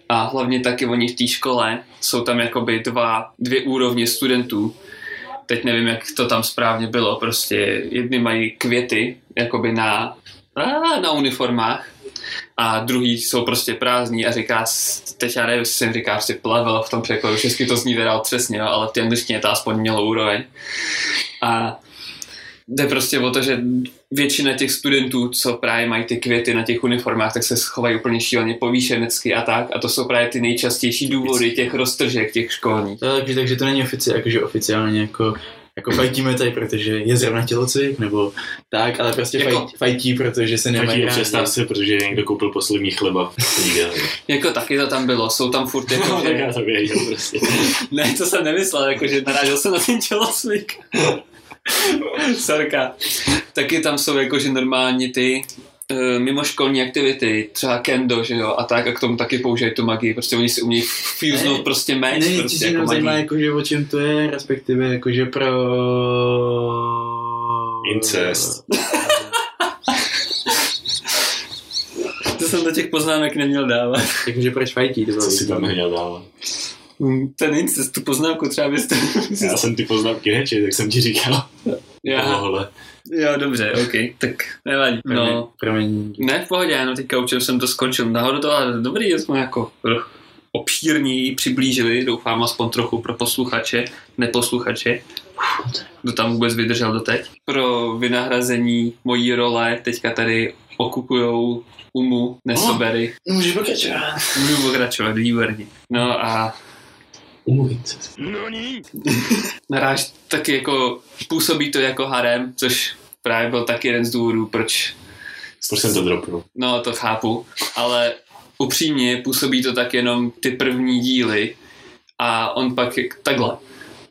A hlavně taky oni v té škole jsou tam jakoby dva, dvě úrovně studentů. Teď nevím, jak to tam správně bylo, prostě jedny mají květy, jakoby na, na uniformách, a druhý jsou prostě prázdní a říká, teď já nevím, jsem říká prostě plevel v tom překladu, česky to zní teda přesně, ale v té angličtině to aspoň mělo úroveň. A jde prostě o to, že většina těch studentů, co právě mají ty květy na těch uniformách, tak se schovají úplně šíleně povýšenecky a tak. A to jsou právě ty nejčastější důvody těch roztržek, těch školních. Takže, takže to není ofici, jakože oficiálně jako jako fajtíme tady, protože je zrovna tělocvik, nebo tak, ale prostě Jako- jako, fajtí, protože se nemají rádi. přestávce, protože někdo koupil poslední chleba. (laughs) Jako taky to tam bylo, jsou tam furt jako, (laughs) No, tak že... já to věděl prostě. (laughs) Ne, to jsem nemyslel, jakože narážel jsem na ten tělocvik. Sorka. Taky tam jsou jakože normálně ty mimoškolní aktivity, třeba kendo, že jo, a tak, a k tomu taky použijí tu magii, prostě oni si umějí fuznout Ne, prostě meč, Ne, prostě jako jako zajímá, magii. jakože o čem to je, respektive jakože pro... Incest. To jsem do těch poznámek neměl dávat. Jakože proč fajtí, to bylo Co si tam neměl dávat? Mm, Ten incest, tu poznámku třeba byste... Já jsem ty poznámky nečet, jak jsem ti říkal. Já, Tohle. jo, dobře, ok, tak nevadí. No, Promiň. ne, v pohodě, no teďka už jsem to skončil. Náhodou to ale dobrý, že jsme jako obšírní přiblížili, doufám aspoň trochu pro posluchače, neposluchače, kdo tam vůbec vydržel doteď. Pro vynahrazení mojí role teďka tady okupujou Umu, Nesobery. Můžeš pokračovat. Můžu pokračovat, výborně. No a Umluvit se. (laughs) naráž taky jako, působí to jako harem, což právě byl taky jeden z důvodů, proč Proč jsem to dropnul? No, to chápu, ale upřímně působí to tak jenom ty první díly a on pak takhle.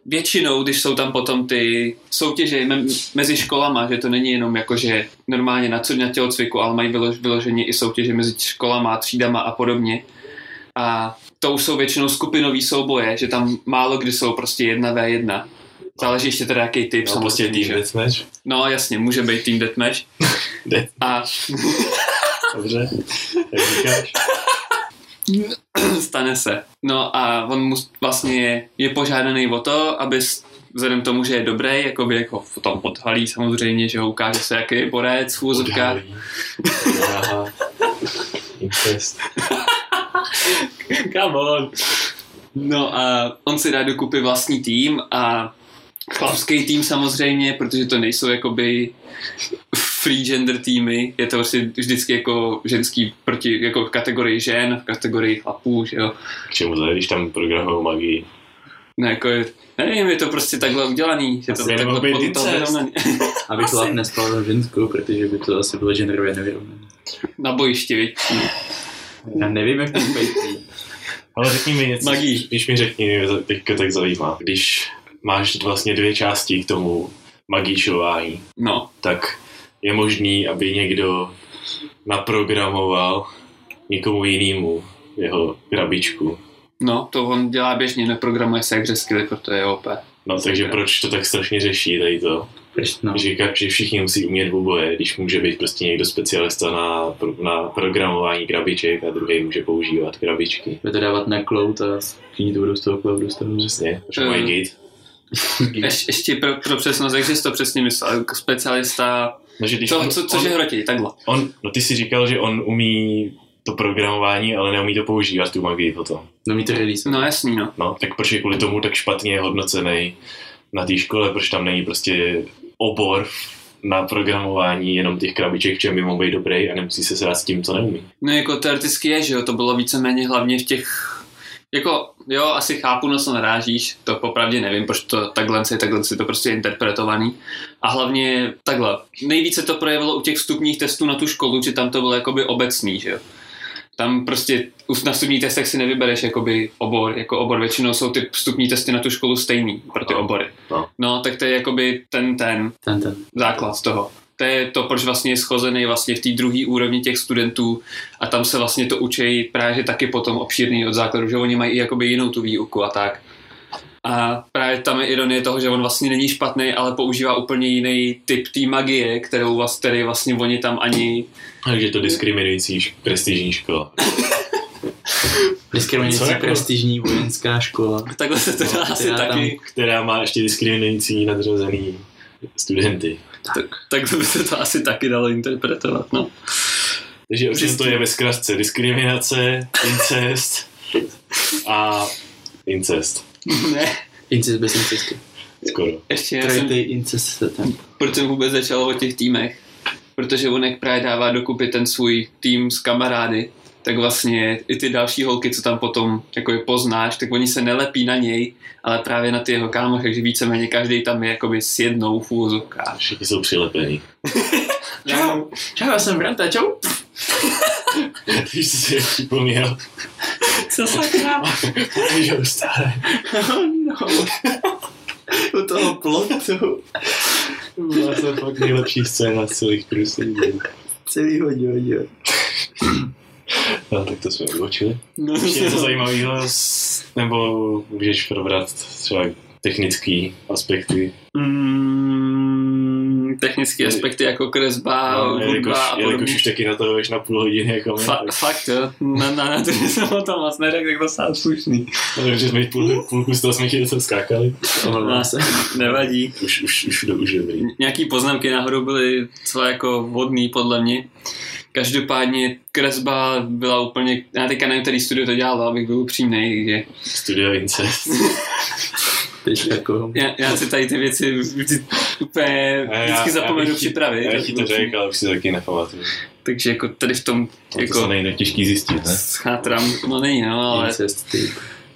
Většinou, když jsou tam potom ty soutěže me- mezi školama, že to není jenom jako, že normálně na, co- na tělocviku, ale mají vylož- vyloženě i soutěže mezi školama, třídama a podobně. A to už jsou většinou skupinové souboje, že tam málo kdy jsou prostě jedna v jedna. Záleží ještě teda jaký typ. No, prostě samozřejmě, tým že? deathmatch. No jasně, může být tým deathmatch. Death. (laughs) A Dobře. Jak říkáš? (laughs) Stane se. No a on mu vlastně je požádaný o to, aby vzhledem tomu, že je dobrý, jako by jako v tom odhalí samozřejmě, že ho ukáže se, jaký je borec v úzovkách. Incest. (laughs) Come on. No a on si dá dokupy vlastní tým a chlapský tým samozřejmě, protože to nejsou jakoby free gender týmy, je to prostě vždycky jako ženský proti, jako v kategorii žen, v kategorii chlapů, že jo. K čemu to je, když tam programují magii? No jako, nevím, je to prostě takhle udělaný, že to Asi takhle být pod- to vyrovnaný. (laughs) Aby chlap nespal ženskou, protože by to asi bylo genderově nevyrovnané. Na bojišti, viď? Já nevím, jak to být. (laughs) Ale řekni mi něco, Magii. když mi řekni, teďka tak zajímá. Když máš vlastně dvě části k tomu magíšování, No, tak je možný, aby někdo naprogramoval někomu jinému jeho krabičku. no, to on dělá běžně, neprogramuje se jak skilly, proto je OP. No takže proč to tak strašně řeší tady to? Proč no? Že, ka- že všichni musí umět oboje, když může být prostě někdo specialista na, na programování krabiček a druhý může používat krabičky. Bude to dávat na cloud a všichni to budou z toho cloudu z toho. Přesně, Eh. mají git. (laughs) Ješ, ještě pro, pro přesnost, jak jsi to přesně myslel, jako specialista, No, že když co, on, co, on, cože hrotí, takhle. on, no ty si říkal, že on umí to programování, ale neumí to používat, tu magii potom. No mi to release. No jasný, no. No, tak proč je kvůli tomu tak špatně hodnocený na té škole, proč tam není prostě obor na programování jenom těch krabiček, čem by mohl být dobrý a nemusí se srát s tím, co neumí. No jako teoreticky je, že jo, to bylo víceméně hlavně v těch, jako jo, asi chápu, na co narážíš, to popravdě nevím, proč to takhle je, takhle je to prostě interpretovaný. A hlavně takhle, nejvíce to projevilo u těch vstupních testů na tu školu, že tam to bylo jakoby obecný, že jo. Tam prostě už na vstupních testech si nevybereš jakoby obor, jako obor, většinou jsou ty vstupní testy na tu školu stejný pro ty No. obory. No. no tak to je jakoby ten, ten, Ten, ten. základ toho. To je to, proč vlastně je schozený vlastně v té druhé úrovni těch studentů a tam se vlastně to učí právě taky potom obšírný od základu, že oni mají i jakoby jinou tu výuku a tak. A právě tam je ironie toho, že on vlastně není špatný, ale používá úplně jiný typ té magie, kterou vlastně, který vlastně oni tam ani... Takže je to diskriminující prestižní škola. (laughs) Diskriminující jako? prestižní vojenská škola. (laughs) Takhle se to dá No, asi která tam- taky. Která má ještě diskriminující nadřazený studenty. Tak, tak by se to asi taky dalo interpretovat, no. Takže o čem to je ve zkratce? Diskriminace, incest a incest. (laughs) ne, Incest bez incestu. Skoro. ještě já jsem incest se tam. proč jsem vůbec začal o těch týmech. Protože on jak právě dává dokupy ten svůj tým s kamarády, tak vlastně i ty další holky, co tam potom jako je poznáš, tak oni se nelepí na něj, ale právě na ty jeho kámoch, takže víceméně každý tam je jakoby s jednou v úvozovkách. Všichni jsou přilepení. (laughs) Čau, čau, já jsem Branta, čau. (laughs) Víš, co si připomněl? Co sakra? že už staré. Oh no. U toho plotu. Byla to fakt nejlepší scéna z celých Crusadů. Celý díl. No, tak to jsme odbočili. No, Ještě něco zajímavého, nebo můžeš probrat třeba technické aspekty. Mm, technické aspekty jako kresba, No, jelikož, hudba a jelikož podobně. už taky na to jdeš na půl hodiny jako Fa- tak- fakt jo, na, na, na to, že jsem o tom moc neřekl, tak to sám slušný. takže jsme půl, půlku z toho jsme chtěli sem skákali. Se. Nevadí. Už, už, už, už, už dobrý. Nějaký poznámky nahoru byly celé jako vhodný podle mě. Každopádně kresba byla úplně, já teďka nevím, který studio to dělal, abych byl upřímný, že Studio Incest. (laughs) Teď jako... já, já si tady ty věci vždy, úplně já- vždycky já zapomenu ti- připravit. Já ti to řekl, ale už si to taky nepamatuju. Takže jako tady v tom To jako se nejde těžký zjistit, ne? schátram, no není no, ale Incest typ.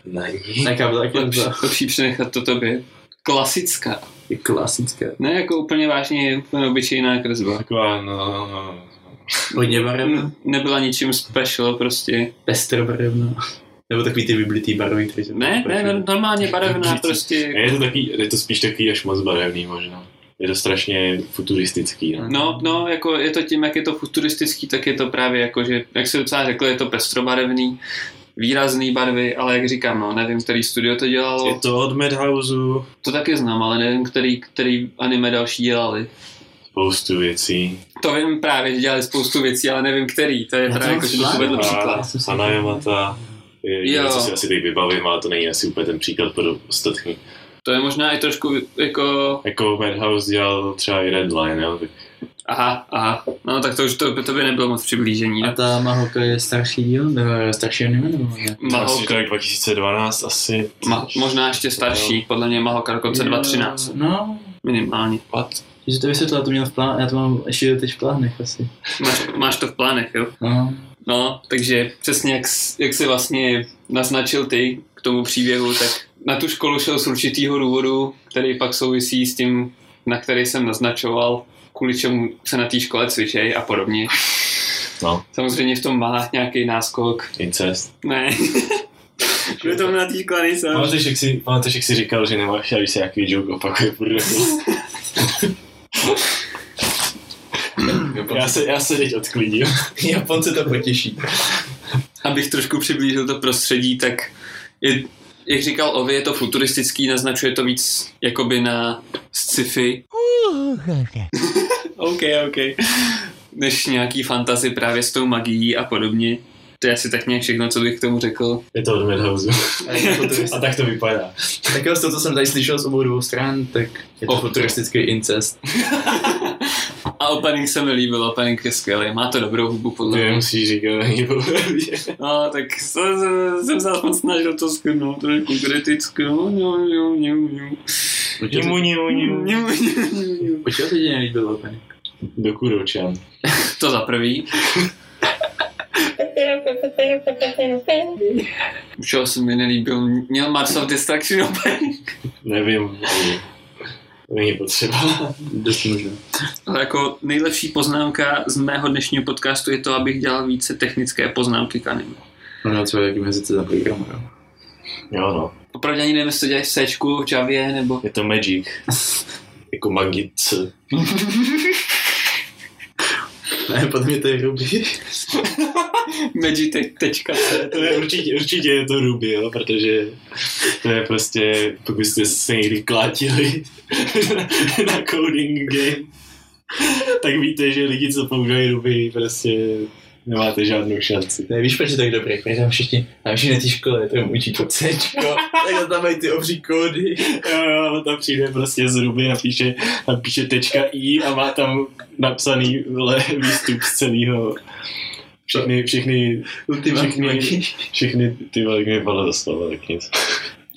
Není. Byla taky lepší, přenechat to tobě. Klasická. je klasická. Ne jako úplně vážně, úplně obyčejná kresba. Taková, no, no, no. Hodně barevná. Nebyla ničím special prostě. Pestrobarevná. Nebo takový ty vyblitý barvy, jsem Ne, ne, no, normálně barevná prostě. Je to, taky, je to spíš takový až moc barevný možná. Je to strašně futuristický, no. No, no, jako je to tím, jak je to futuristický, tak je to právě jako, že, jak se docela řekl, je to pestrobarevný, výrazný barvy, ale jak říkám, no, nevím, který studio to dělalo, Je to od Madhouseu, to taky znám, ale nevím, který, který anime další dělali. spoustu věcí. To vím právě, že dělali spoustu věcí, ale nevím, který, to je Já to právě jako, že to zvlášť. vedl A příklad. Hanayamata je Jo. co si asi teď vybavím, ale to není asi úplně ten příklad pro ostatní. To je možná i trošku jako, Jako Madhouse dělal třeba i Redline, jo, tak aha, aha, no tak to už to, to by nebylo moc přiblížení. A ta Mahoka je starší díl? Nebo je starší anime? Nebo asi Mahoka, tak 2012 asi. ma, možná ještě starší, podle mě Mahoka dokonce 2013, No, minimálně. What? že to vysvětlila, to měl v plánu, já to mám ještě teď v plánech asi. Máš, máš to v plánech, jo? No, No, takže přesně jak, jak si vlastně naznačil ty k tomu příběhu, tak na tu školu šel z určitýho důvodu, který pak souvisí s tím, na který jsem naznačoval, kvůli čemu se na té škole cvičej a podobně. No, Samozřejmě v tom má nějaký náskok. incest. Ne. (laughs) Kvůli tomu na té škole nejsem. Pamatuješ, jak jsi, pamatuješ, jak jsi říkal, že nemáš, když se nějaký joke opakuje (laughs) já, se, já se teď odklidím. Japonce to potěší. Abych trošku přiblížil to prostředí, tak je, jak říkal Ovi, je to futuristický, naznačuje to víc jakoby na sci-fi. (laughs) OK, OK. Než nějaký fantazy právě s tou magií a podobně. To je asi tak nějak všechno, co bych k tomu řekl. Je to od Madhouseu. A to (laughs) tak to vypadá. Tak jo, z toho, co jsem tady slyšel z obou dvou stran, tak je to Oh. futuristický incest. (laughs) A opening se mi líbil, opening je skvělý, má to dobrou hubu podle mě. nemusíš říkat, není. No, tak jsem, jsem, jsem se aspoň snažil to skrnout trošku kriticky. No, no, no, no, no. Nimu, nimu, nimu. Počkej, se ti nelíbil opening? Do kuročan. (laughs) To za prvý. Čeho se mi nelíbil, měl Mars of Destruction opening. Nevím. Není potřeba. (laughs) Dost možná. Ale jako nejlepší poznámka z mého dnešního podcastu je to, abych dělal více technické poznámky k anime. No, no, co jaký mezi za program, jo. Jo no, Opravdu ani nevím, jestli to děláš v Sčku, v Javě, nebo... je to Magic. (laughs) jako magic. (laughs) Ne, podle mě to je Ruby. Magitech.c To je určitě, určitě je to Ruby, jo, protože to je prostě, pokud jste se někdy klátili (laughs) na coding game, tak víte, že lidi, co používají Ruby, prostě nemáte žádnou šanci. Ne, víš, proč je tak dobrý? Protože tam všichni, tam všichni na té škole, tam učí to C, tak tam mají ty obří kódy. Jo, jo, ale tam přijde prostě z Ruby, napíše, napíše tečka i a má tam napsaný vle, výstup z celého všechny, všechny, Všichni- magii. všechny ty velké mi padlo do slova, tak nic.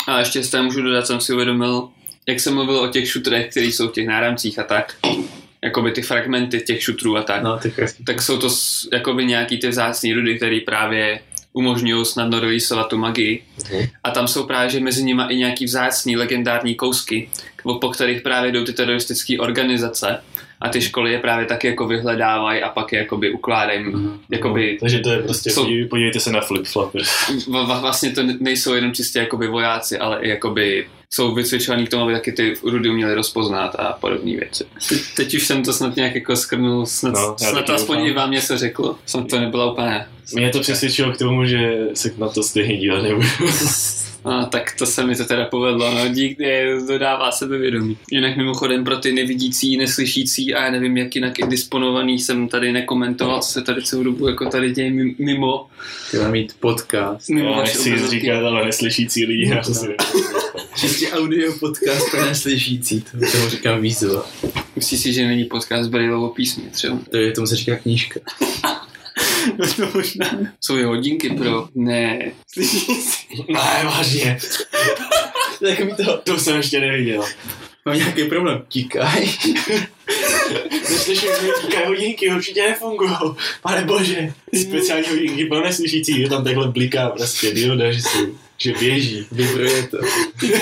A ještě z toho můžu dodat, jsem si uvědomil, jak jsem mluvil o těch šutrech, které jsou v těch náramcích a tak, jakoby ty fragmenty těch šutrů a tak, No, tak jsou to jakoby nějaký ty vzácný rudy, které právě umožňují snadno releaseovat tu magii. Mhm. A tam jsou právě, že mezi nimi i nějaký vzácný legendární kousky, po po kterých právě jdou ty teroristické organizace a ty školy je právě taky jako vyhledávají a pak je jakoby ukládají. Jakoby No, takže to je prostě, jsou- podívej- podívejte se na Flip va- vlastně to nejsou jenom čistě jakoby vojáci, ale i jakoby jsou vycvičovaní k tomu, aby taky ty rudy uměli rozpoznat a podobné věci. Teď, už jsem to snad nějak jako skrnul, snad, No, snad aspoň i vám něco řekl. Snad to nebyla úplně... Mě to přesvědčilo k tomu, že se na to stejně dívat nebudu. (laughs) A tak to se mi to teda povedlo, no dík, je, dodává sebevědomí. Jinak mimochodem pro ty nevidící, neslyšící a já nevím, jak jinak i disponovaný jsem tady nekomentoval, co se tady celou dobu jako tady děje mi- mimo, Chtěla mít podcast. mimo vaše nechci říkat, ale neslyšící lidi. Si Čistě audio podcast pro neslyšící, to tomu říkám výzva. Myslíš si, že není podcast Brailleovo písmě třeba? To je, tomu se říká knížka. (laughs) (laughs) To možná. Jsou je hodinky pro... Ne. Slyšící. Ne, vážně. (laughs) Tak mi to, To jsem ještě neviděl. mám nějaký problém. Tíkaj. (laughs) Neslyším, že říkají hodinky, určitě nefungují. Pane bože. Speciální hodinky pro neslyšící, je tam takhle bliká prostě dioda, že, jsou, že běží. Vibruje to.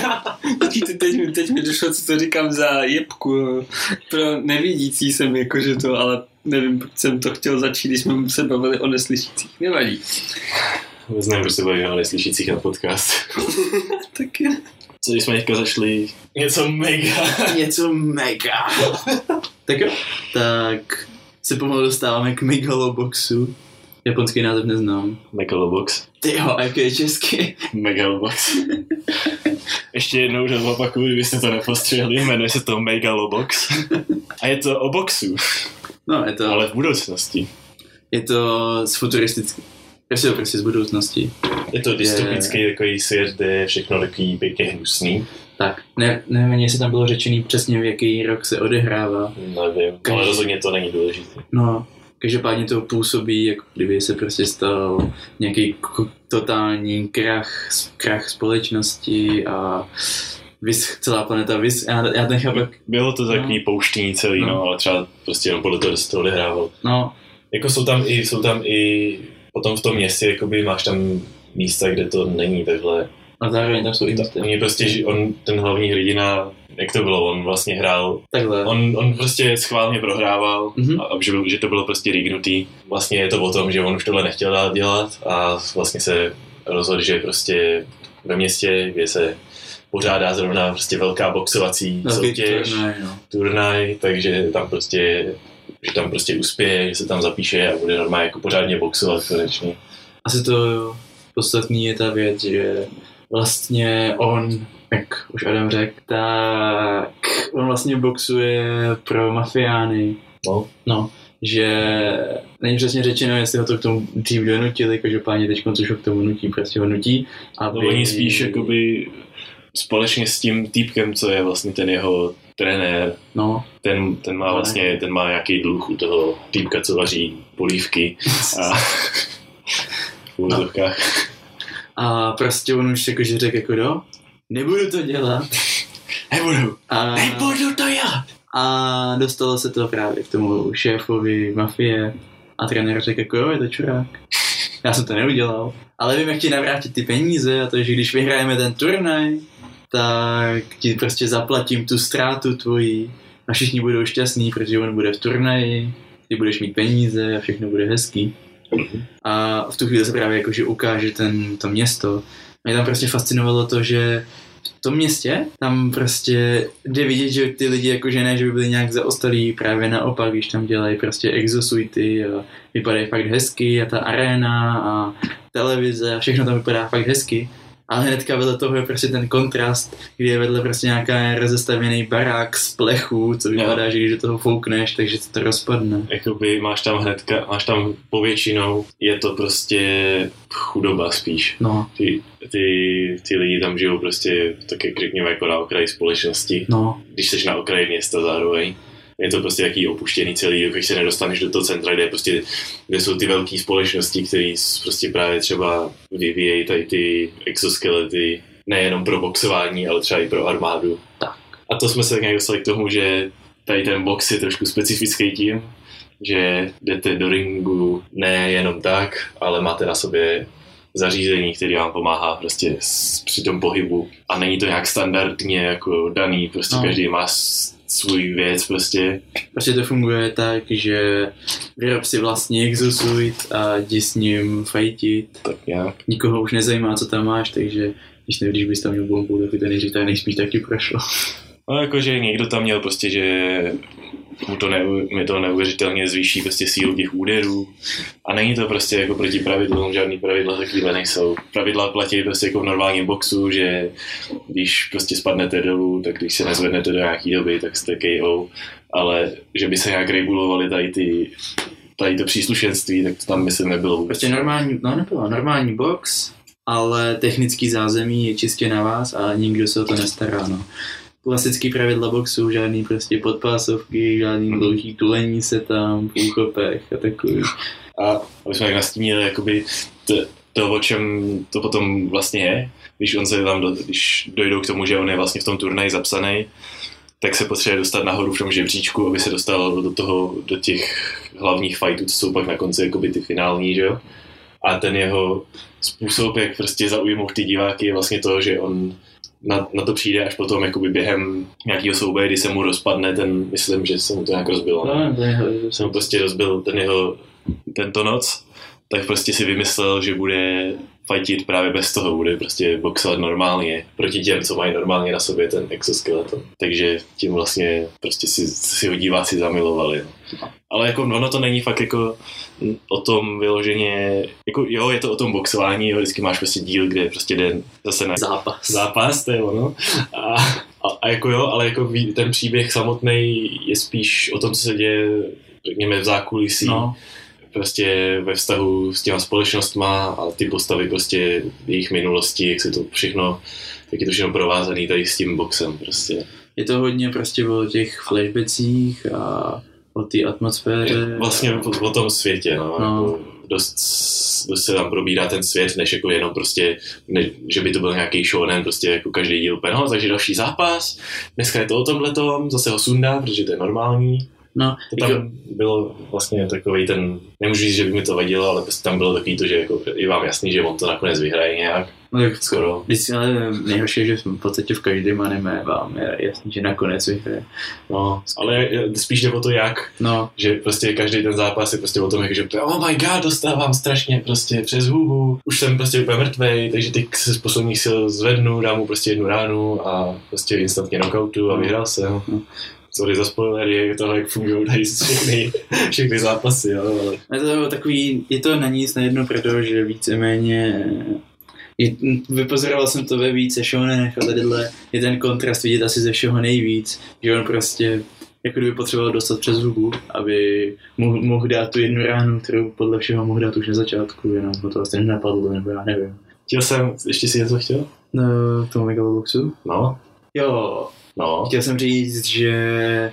(laughs) Počkejte, teď, mi- teď mi došlo, co to říkám za jebku. Pro nevidící jsem jakože to, ale nevím, proč jsem to chtěl začít, když jsme se bavili o neslyšících. Nevadí. Vůbec nevím, proč se bavíme o neslyšících na podcast. (laughs) Tak je. Co jsme teďka zašli něco mega. (laughs) Něco mega. tak jo, tak se pomalu dostáváme k Megaloboxu. Japonský název neznám. Megalobox. Ty jo, a jaký je česky? Megalobox. Ještě jednou to opakuju, kdybyste to nepostřehli, jmenuje se to Megalobox. A je to o boxu, No, je to, ale v budoucnosti. je to z futuristický. Prostě to prostě z budoucnosti. Je to dystopický takový svět, kde je všechno takový pěkně hnusný. Tak, ne, nevím, jestli tam bylo řečený přesně, v jaký rok se odehrává. Nevím, Každý- ale rozhodně to není důležité. No, každopádně to působí, jako kdyby se prostě stal nějaký totální krach, krach společnosti a vys, celá planeta vys, já, já nechápu, jak, Bylo to takový pouštění celý, no. No. ale třeba prostě jenom podle toho, se to odehrávalo. no, Jako jsou tam i, jsou tam i potom v tom městě, jakoby máš tam místa, kde to není takhle. A zároveň tam jsou i To, oni prostě, že on, ten hlavní hrdina, jak to bylo, on vlastně hrál, takhle. on, on prostě schválně prohrával, Mhm. a, že, byl, že to bylo prostě rignutý. Vlastně je to o tom, že on už tohle nechtěl dát dělat a vlastně se rozhodl, že prostě ve městě, kde se pořádá zrovna prostě velká boxovací Velký soutěž, turnaj, no. turnaj, takže tam prostě že tam prostě uspěje, že se tam zapíše a bude normálně jako pořádně boxovat konečně. Asi to podstatný je ta věc, že vlastně on, jak už Adam řekl, tak on vlastně boxuje pro mafiány. No. No, že není přesně řečeno, jestli ho to k tomu dřív donutili, každopádně teď už ho k tomu nutí, prostě ho nutí. Aby... No, oni spíš jakoby společně s tím týpkem, co je vlastně ten jeho trenér, No, ten, ten má vlastně, ten má nějaký dluh u toho týpka, co vaří polívky (laughs) a (laughs) v úzovkách. A prostě on už jakože řekl jako do, nebudu to dělat. (laughs) Nebudu, A, nebudu to já. a dostalo se to právě k tomu šéfovi mafie a trenér řekl jako jo, je to čurák. Já jsem to neudělal. Ale vím, jak ti navrátit ty peníze a to, že když vyhrajeme ten turnaj, tak ti prostě zaplatím tu ztrátu tvojí a všichni budou šťastní, protože on bude v turnaji, ty budeš mít peníze a všechno bude hezký. A v tu chvíli se právě jakože ukáže ten, to město. Mě tam prostě fascinovalo to, že v tom městě tam prostě jde vidět, že ty lidi jakože ne, že by byli nějak zaostalí, právě naopak, když tam dělají prostě exosuity a vypadají fakt hezky a ta arena a televize a všechno tam vypadá fakt hezky. Ale hnedka vedle toho je prostě ten kontrast, kdy je vedle prostě nějaká rozestavěný barák z plechu, co vypadá, že když do toho foukneš, takže se to rozpadne. Jakoby máš tam hnedka, máš tam povětšinou, je to prostě chudoba spíš. No, Ty, ty, ty lidi tam žijou prostě tak, jak řekněme, jako na okraji společnosti. no, když jsi na okraji města zároveň. Je to prostě jaký opuštěný celý, když se nedostaneš do toho centra, kde, prostě, kde jsou ty velké společnosti, které prostě právě třeba vyvíjejí tady ty exoskelety, nejenom pro boxování, ale třeba i pro armádu. Tak. A to jsme se tak nějak dostali k tomu, že tady ten box je trošku specifický tím, že jdete do ringu ne jenom tak, ale máte na sobě zařízení, který vám pomáhá prostě s, při tom pohybu a není to nějak standardně jako daný, prostě No. každý má svůj věc prostě. prostě to funguje tak, že vyrob si vlastní exosuit a jdi s ním fajtit. Tak nějak. Nikoho už nezajímá, co tam máš, takže když nevíš, když bys tam měl bombu, tak by to nejdřív tak nejspíš taky prošlo. No jakože někdo tam měl prostě, že mu to, ne, mi to neuvěřitelně zvýší prostě sílu těch úderů. A není to prostě jako proti pravidlům, žádný pravidla takovýhle nejsou. Pravidla platí prostě jako v normálním boxu, že když prostě spadnete dolů, tak když se nezvednete do nějaký doby, tak jste KO. Ale že by se nějak regulovali tady ty tady to příslušenství, tak to tam myslím nebylo vůbec. Prostě normální, no nebylo, normální box, ale technický zázemí je čistě na vás a nikdo se o to nestará, no. Klasický pravidla boxu, žádný prostě podpásovky, žádný Mhm. dlouhý tulení se tam v úchopech a takový. A aby jsme jak nastínili, jakoby to, to, o čem to potom vlastně je, když on se tam, do, když dojdou k tomu, že on je vlastně v tom turnaji zapsaný, tak se potřebuje dostat nahoru v tom žebříčku, aby se dostal do toho, do těch hlavních fightů, co jsou pak na konci jakoby ty finální, že jo? A ten jeho způsob, jak prostě zaujmout ty diváky, je vlastně to, že on na, na to přijde až potom jakoby během nějakého souboje, kdy se mu rozpadne ten, myslím, že se mu to nějak rozbilo. ne? No, to je, jsem prostě rozbil ten jeho, tento noc, tak prostě si vymyslel, že bude fightit právě bez toho, bude prostě boxovat normálně proti těm, co mají normálně na sobě ten exoskeleton. Takže tím vlastně prostě si, si ho diváci zamilovali. No. Ale jako ono to není fakt jako o tom vyloženě, jako jo, je to o tom boxování, jo, vždycky máš prostě díl, kde prostě jde zase na zápas. zápas, to je ono. A, a, a jako jo, ale jako ten příběh samotný je spíš o tom, co se děje, řekněme, v zákulisí, No, prostě ve vztahu s těma společnostma a ty postavy prostě jejich minulosti, jak se to všechno, jak je to všechno provázaný tady s tím boxem prostě. je to hodně prostě o těch flashbackích a o té atmosféře. Vlastně o, o tom světě, no. No. Jako dost, dost se tam probírá ten svět, než jako jenom prostě, ne, že by to byl nějaký shonen, prostě jako každý díl úplně, no, takže další zápas, dneska je to o tomhletom, zase ho sundá, protože to je normální. No, To jako, tam bylo vlastně takový ten, nemůžu říct, že by mi to vadilo, ale prostě tam bylo takový to, že jako je vám jasný, že on to nakonec vyhraje nějak, no, tak skoro. Vždycky, ale nejhorší je, že v podstatě v každém anime vám je jasný, že nakonec vyhraje. No, ale spíš jde o to jak, No, že prostě každý ten zápas je prostě o tom, jak, že oh my god, dostávám strašně prostě přes hubu, už jsem prostě úplně mrtvej, takže teď se z posledních sil zvednu, dám mu prostě jednu ránu a prostě instantně knockoutu a vyhrál jsem. Sorry za spoilery, je to jak fungují tady všechny, všechny zápasy, jo, ale je to takový, je to na nic na jedno proto, že víceméně je, vypozoroval jsem to ve více shonenech a tadyhle je ten kontrast vidět asi ze všeho nejvíc, že on prostě jako kdyby potřeboval dostat přes hubu, aby mohl, mohl dát tu jednu ránu, kterou podle všeho mohl dát už na začátku, jenom ho to vlastně nenapadlo, nebo já nevím. chtěl jsem, ještě si něco chtěl? No, k tomu Megaloboxu? No, Jo, no, chtěl jsem říct, že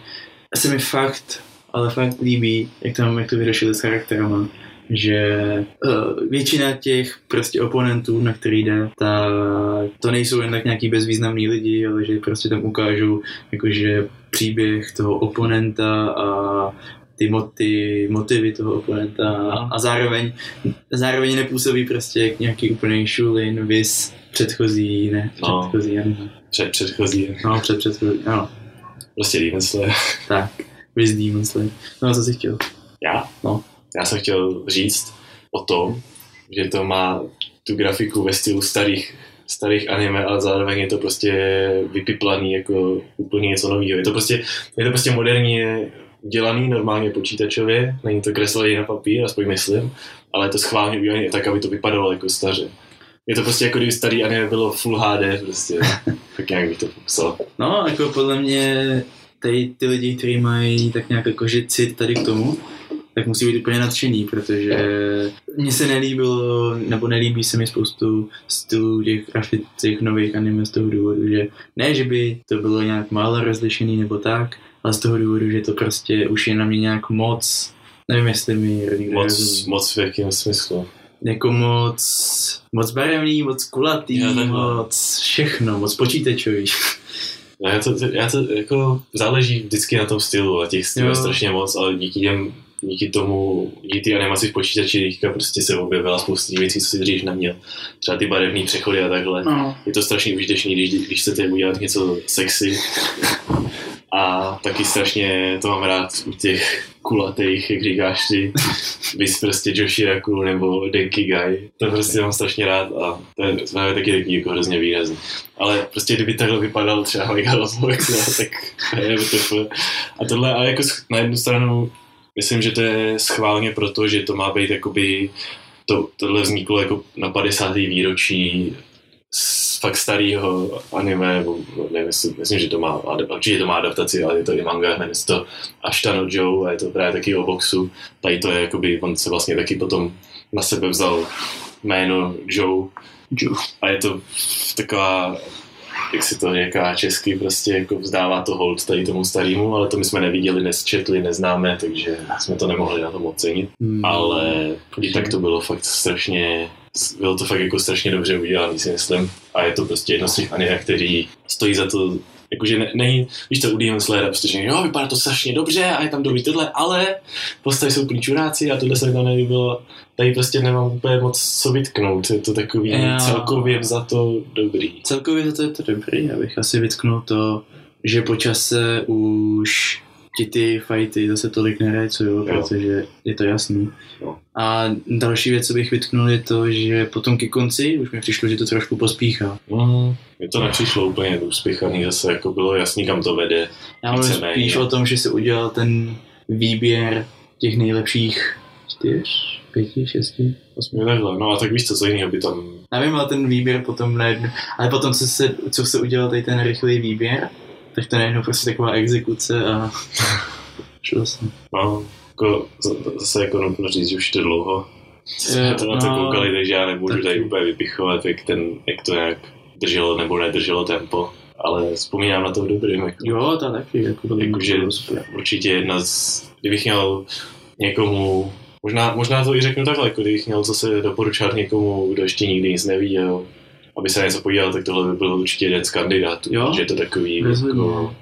se mi fakt, ale fakt líbí, jak, tam, jak to vyřešili s charakterama, že uh, většina těch prostě oponentů, na který jde, tak to nejsou jen tak nějaký bezvýznamný lidi, ale že prostě tam ukážou jakože příběh toho oponenta a ty, motivy toho oponenta a zároveň, zároveň nepůsobí prostě jak nějaký úplný šulin, vis předchozí, ne, No. předchozí, ano. před předchozí, No, před předchozí, ano. prostě Demon Slayer. Tak, Viz Demon Slayer. No, co jsi chtěl? Já? No. Já jsem chtěl říct o tom, že to má tu grafiku ve stylu starých, starých anime, ale zároveň je to prostě vypiplaný jako úplně něco nového. Je to prostě, je to prostě moderně dělaný normálně počítačově, není to kreslený na papír, aspoň myslím, ale je to schválně udělané tak, aby to vypadalo jako staře. Je to prostě jako kdyby starý anime bylo full HD, prostě, (laughs) tak nějak bych to popsal. No, jako podle mě tady ty lidi, kteří mají tak nějak jako že cit tady k tomu, tak musí být úplně nadšený, protože mně se nelíbilo, nebo nelíbí se mi spoustu stylů těch grafit, těch nových anime z toho důvodu, že ne, že by to bylo nějak málo rozlišený nebo tak, ale z toho důvodu, že to prostě už je na mě nějak moc, nevím, jestli mi někdo Moc, rozumí. moc v jakém smyslu. jako moc, moc barevný, moc kulatý, takhle. moc všechno, moc počítačový. No, já to, já to jako záleží vždycky na tom stylu a těch stylů je strašně moc, ale díky těm, díky tomu, díky té animaci v počítači teďka prostě se objevila spousta věcí, co si dřív neměl. Třeba ty barevné přechody a takhle. No. Je to strašně užitečný, když, když chcete udělat něco sexy. A taky strašně to mám rád u těch kulatých, jak říkáš ty, vys prostě Joshiraku nebo Denki Guy. To prostě mám strašně rád a to je, je taky takový jako hrozně výrazný. Ale prostě kdyby takhle vypadal třeba Megalosaurus, tak je to A tohle, ale jako na jednu stranu myslím, že to je schválně proto, že to má být jakoby to, tohle vzniklo jako na 50. výročí z fakt starého anime, nebo nevím, jestli, myslím, že to má, určitě to má adaptaci, ale je to i manga, jmenuje se to Ashtano Joe a je to právě taky o boxu. Tady to je, jakoby, on se vlastně taky potom na sebe vzal jméno Joe. Joe. A je to taková, jak se to říká česky, prostě jako vzdává to hold tady tomu starému, ale to my jsme neviděli, nesčetli, neznáme, takže jsme to nemohli na tom ocenit. Hmm. Ale i tak to bylo fakt strašně, bylo to fakt jako strašně dobře udělané, si myslím. A je to prostě jedno z těch anime, který stojí za to, jakože ne, ne, víš to, u Demon Slayera, prostě jo, vypadá to strašně dobře a je tam dobrý tohle, ale postavy jsou úplný čuráci a tohle se mi tam nelíbilo. Tady prostě nemám úplně moc co vytknout, je to takový Jo. celkově za to dobrý. Celkově za to je to dobrý, já bych asi vytknul to, že po čase už ti ty fighty zase tolik nerajcují, Jo. protože je to jasný. Jo. A další věc, co bych vytknul, je to, že potom ke konci už mi přišlo, že to trošku pospíchá. Mm, mně to nepřišlo úplně uspěchaný, zase jako bylo jasný, kam to vede. Já mluvím spíš o tom, že se udělal ten výběr těch nejlepších čtyř, pěti, šesti, osmi. Takhle. No a tak víš co, co jiného by tam... Nevím, ale ten výběr potom najednou, ale potom, co se, co se udělal tady ten rychlý výběr, tak to najednou prostě taková exekuce a šlo se. No, jako, zase jako nutno říct, že už to dlouho jsme Je, to na to no, koukali, takže já nemůžu taky. tady úplně vypichovat, jak, ten, jak to nějak drželo nebo nedrželo tempo. Ale vzpomínám na to v dobrým. Jako. Jo, to taky, jako bylo super. určitě jedna z... Kdybych měl někomu... Možná, možná to i řeknu takhle, jako kdybych měl zase doporučovat někomu, kdo ještě nikdy nic neviděl, aby se na něco podíval, tak tohle by byl určitě jeden z kandidátů. Jo? Že je to takový, Rozhodně. jako,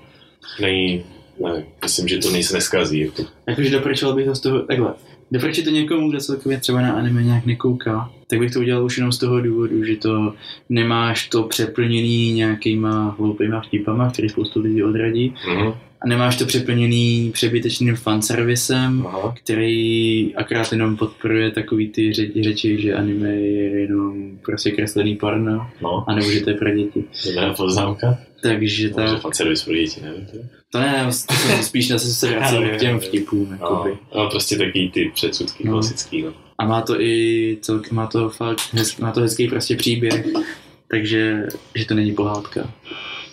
není, ne, myslím, že to nejse neskazí. Jako. Jakože doporučoval bych to z toho, takhle, doporučit to někomu, kdo celkově třeba na anime nějak nekouká, tak bych to udělal už jenom z toho důvodu, že to nemáš to přeplněný nějakýma hloupýma vtipama, který spoustu lidí odradí, Mhm. A nemáš to přeplněný přebytečným fanservisem, Aha. který akorát jenom podporuje takový ty řeči, řeči, že anime je jenom prostě kreslený porno, No, anebo že to je pro děti. dobrá poznámka. Takže Takže ta, fanservice pro děti, nevím. to. to ne, to jsem (laughs) spíš zase se vracel k těm vtipům. No, no, prostě takový ty předsudky No. klasický. No. A má to i celkem, má to fakt, hez, má to hezký prostě příběh, takže, že to není pohádka.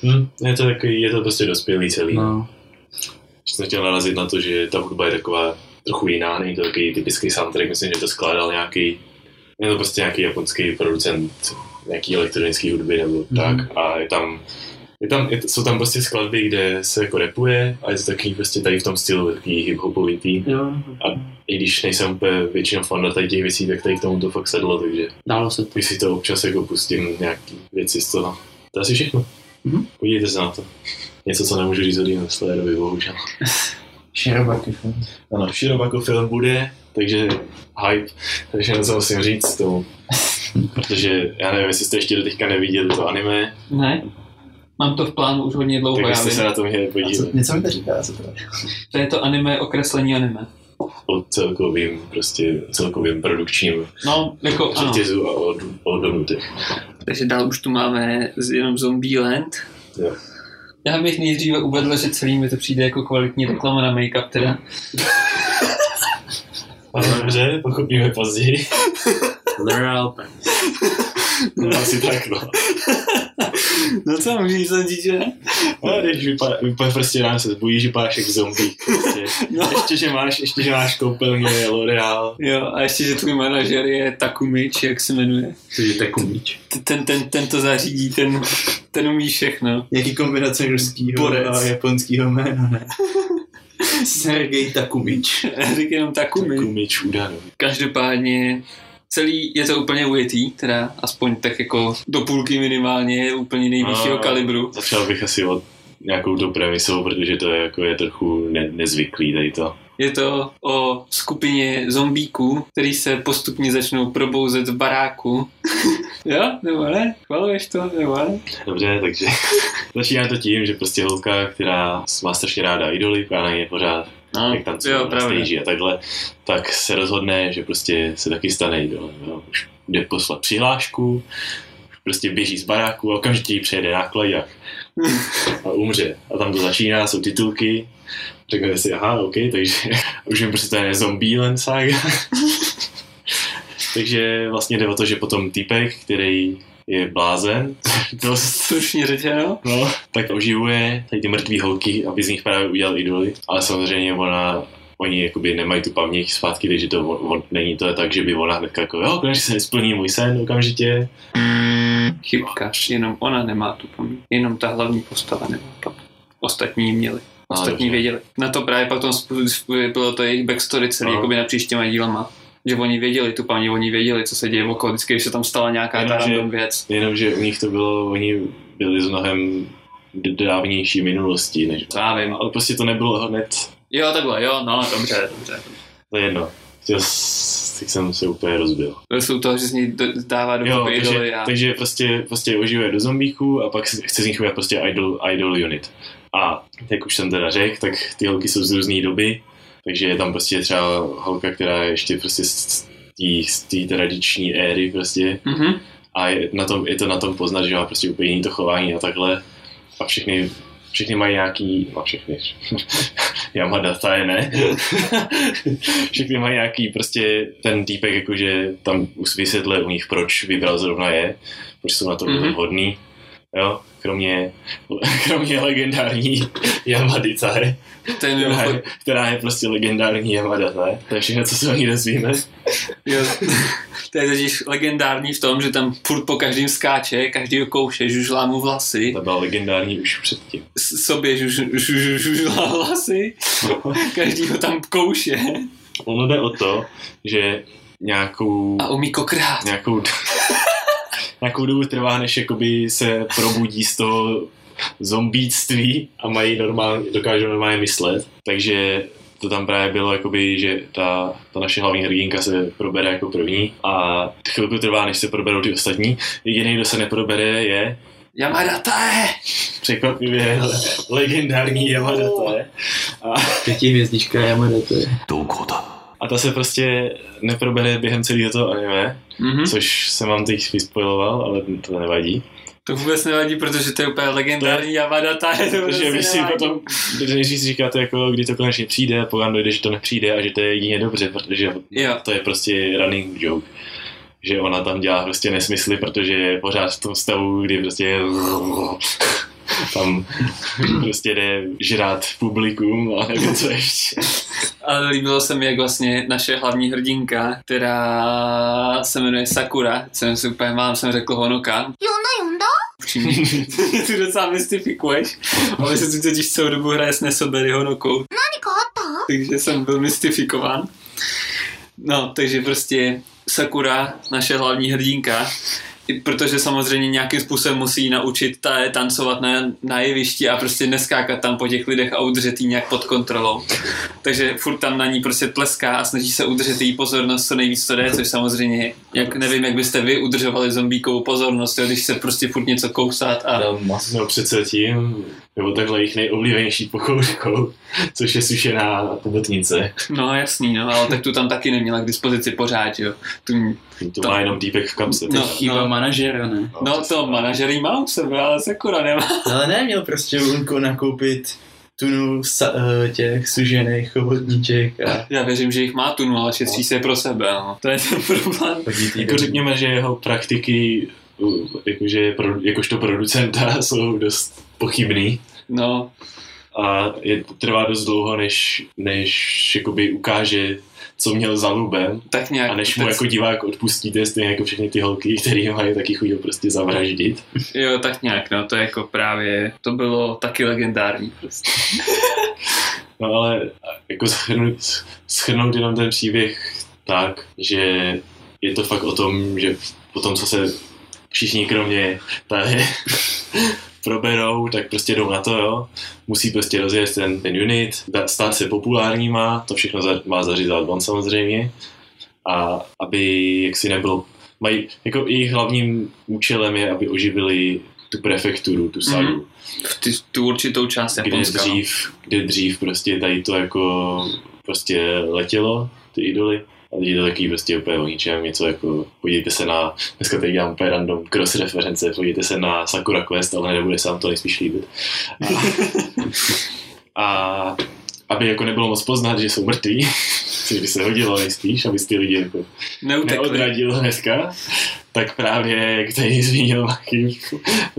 Hm, je to takový, je to prostě dospělý celý. No. Jsem chtěl narazit na to, že ta hudba je taková trochu jiná, není to takový typický soundtrack, myslím, že to skládal nějaký, je to prostě nějaký japonský producent nějaký elektronický hudby nebo mm. tak a je tam je tam, je, jsou tam prostě skladby, kde se jako rapuje a je to takový prostě tady v tom stylu takový hip-hopový tý. jo, I když nejsem úplně většinou fan tady těch věcí, tak tady k tomu to fakt sedlo, takže dalo se to. když si to občas jako pustím nějaký věci z toho. To asi všechno. Mhm. Podívejte se na to. Něco, co nemůžu říct o Demon Slayerovi, bohužel. (laughs) Širobaky film. Ano, Shirobako film bude, takže hype, takže na co musím říct tomu. Protože já nevím, jestli jste ještě do teďka neviděli to anime, Ne? Mám to v plánu už hodně dlouho, tak vím. se na to měli podívat. něco mi to říká, co to je? To je to anime, okreslení anime. O celkovým, prostě celkovým produkčním No, jako řetězu a o, o donutech. Takže dál už tu máme z- jenom Zombieland. Jo. Já bych nejdříve uvedl, že celý mi to přijde jako kvalitní reklama na make-up teda. Ale dobře, pochopíme později. (laughs) L'Oreal No, asi tak, no. No co, můžeš říct, že? A když vypadá, vypadá prostě ráno se zbujíš, že vypadáš jak zombie. Prostě. No. Ještě, že máš, ještě, že máš koupelně L'Oreal. Jo, a ještě, že tvůj manažer je Takumič, jak se jmenuje. což je takumíč. T- Ten, ten, ten to zařídí, ten, ten umí všechno. Jaký kombinace ruskýho a japonského jména, ne? (laughs) Sergej Takumič. Říkám jenom Takumi. Kumič údanu. Každopádně celý je to úplně ujetý, teda aspoň tak jako do půlky minimálně je úplně nejvyššího A- kalibru. Začal bych asi od nějakou tou premisou, protože to je, jako je trochu ne, nezvyklý tady to. Je to o skupině zombíků, který se postupně začnou probouzet v baráku (laughs) Jo, nebo ne? Chvaluješ to, nebo ne? Dobře, takže (laughs) začíná to tím, že prostě holka, která má strašně ráda idoly, na ně pořád No, jak tancuje jo, na stage a takhle, tak se rozhodne, že prostě se taky stane idolem. Jo. Už jde poslat přihlášku, prostě běží z baráku a okamžitě jí přejede nákladák a umře. A tam to začíná, jsou titulky, řekne si, aha, OK, takže (laughs) už jim prostě to je Zombieland saga. (laughs) takže vlastně jde o to, že potom týpek, který je blázen, (laughs) to Slušně řečeno. No, tak oživuje tady ty mrtvý holky, aby z nich právě udělal idoly, ale samozřejmě ona, oni jakoby nemají tu paměť zpátky, takže to on, on, není to tak, že by ona hned jako, jo, konečně se splní můj sen okamžitě. Chybka, jenom ona nemá tu paměť. Jenom ta hlavní postava nemá paměť. Ostatní ji měli. Ostatní dobře. věděli. Na to právě potom bylo to jejich backstory celý, Aha. jakoby napříč těma dílama. Že oni věděli tu paměť, oni věděli, co se děje okolo, vždycky, když se tam stala nějaká ta Jenomže- random věc. Jenomže u nich to bylo, oni byli z mnohem dávnější minulosti, než To já vím. ale prostě to nebylo hned, Jo, takhle, jo, no, dobře, dobře. to je jedno. Chtěl, s- teď jsem se úplně rozbil. To jsou toho, že z ní dává do Jo, idoly takže, a... takže prostě, prostě oživuje do zombíků a pak chce z nich udělat prostě idol, idol unit. A jak už jsem teda řekl, tak ty holky jsou z různé doby, takže je tam prostě třeba holka, která je ještě prostě z té- tradiční éry prostě Mhm. a je, na tom, je to na tom poznat, že má prostě úplně jiný to chování a takhle a všechny, všechny mají nějaký, no všechny, (laughs) Yamada ta je ne, (laughs) všechny mají nějaký prostě ten týpek, jakože tam už vysvětluje u nich, proč vybral zrovna je, proč jsou na to Mhm. mm-hmm. hodný, jo, kromě, (laughs) kromě legendární (laughs) Yamady, To je která, je, která je prostě legendární Yamada, ne? To je všechno, co se o ní dozvíme. jo, to je totiž legendární v tom, že tam furt po každým skáče, každý kouše, žužlá mu vlasy, Ta byla legendární už předtím. s- sobě žuž, žuž, žužlá vlasy, (laughs) každý ho tam kouše Ono jde o to, že nějakou, a umí kokrát. nějakou, nějakou dobu trvá, než jakoby se probudí z toho zombíctví a mají normálně, dokážou normálně myslet. Takže to tam právě bylo, jakoby, že ta, ta naše hlavní hrdinka se probere jako první a chvilku trvá, než se proberou ty ostatní. Jediný, kdo se neprobere, je Yamada Tae! překvapivě le- legendární Yamada Tae. A, Pětihvězdička Yamada, to je. A ta se prostě neprobere během celého toho anime, Mhm. což jsem vám teď vyspojiloval, ale to nevadí. To vůbec nevadí, protože to je úplně legendární Yamada Tae. To Takže prostě vy si potom, nejdřív si říkáte, jako, kdy to konečně přijde, a pokud dojde, že to nepřijde a že to je jedině dobře, protože Jo. to je prostě running joke. Že ona tam dělá prostě nesmysly, protože je pořád v tom stavu, kdy prostě tam prostě jde žrát publikum a nevím co ještě. A líbilo se mi, jak vlastně naše hlavní hrdinka, která se jmenuje Sakura, jsem si úplně mám, jsem řekl Honoka. Junda, (laughs) Junda? Ty docela mystifikuješ, ale se tu totiž celou dobu hraje s Nesobery Honokou. Takže jsem byl mystifikován. No, takže prostě Sakura, naše hlavní hrdinka, protože samozřejmě nějakým způsobem musí naučit ta tancovat na, na jevišti a prostě neskákat tam po těch lidech a udržet jí nějak pod kontrolou. Takže furt tam na ní prostě tleská a snaží se udržet její pozornost co nejvíc to jde, což samozřejmě, jak nevím, jak byste vy udržovali zombíkovou pozornost, jo, když se prostě furt něco kousat a No přece tím, nebo takhle jejich nejoblíbenější pokouškou, (laughs) což je sušená botnice. no jasný, no, ale tak tu tam taky neměla k dispozici pořád, jo. Tu, To, To- má jenom týpek v kapse. No, No, Chyba no. manažera, ne? no to manažer jí má u sebe, ale Sakura nemá. (laughs) Ale ne, měl prostě Unko nakoupit tunu sa, eh, těch sužených chobotníček a Já věřím, že jich má tunu, ale šetří se pro sebe, no. To je ten problém. Jako řekněme, že jeho praktiky jakože pro, jakožto producenta jsou dost pochybný No, a je, trvá dost dlouho, než, než jakoby ukáže, co měl za lubem tak nějak. a než mu teď- jako divák odpustíte, stejně jako všechny ty holky, které mají taky chuť prostě zavraždit. Jo, tak nějak, no, to je jako právě, to bylo taky legendární prostě. (laughs) No ale jako schrnout, schrnout jenom ten příběh tak, že je to fakt o tom, že po tom, co se všichni kromě tady (laughs) proberou, tak prostě jdou na to, jo. Musí prostě rozjet ten, ten unit, stát se populárníma, to všechno za, má zařízat on samozřejmě. A aby jaksi nebyl mají, jako jejich hlavním účelem je, aby oživili tu prefekturu, tu. Mhm. v ty, tu určitou část kde Japonska. no. dřív, kde dřív prostě tady to jako prostě letělo, ty idoly. A teď je to takový prostě úplně o ničem, něco jako, podívejte se na, dneska tady dělám úplně random cross reference, podívejte se na Sakura Quest, ale nebude se vám to nejspíš líbit. A, a aby jako nebylo moc poznat, že jsou mrtví, (laughs) což by se hodilo nejspíš, aby ty lidi jako Neutekli. neodradil hnedka, tak právě, jak tady zmínil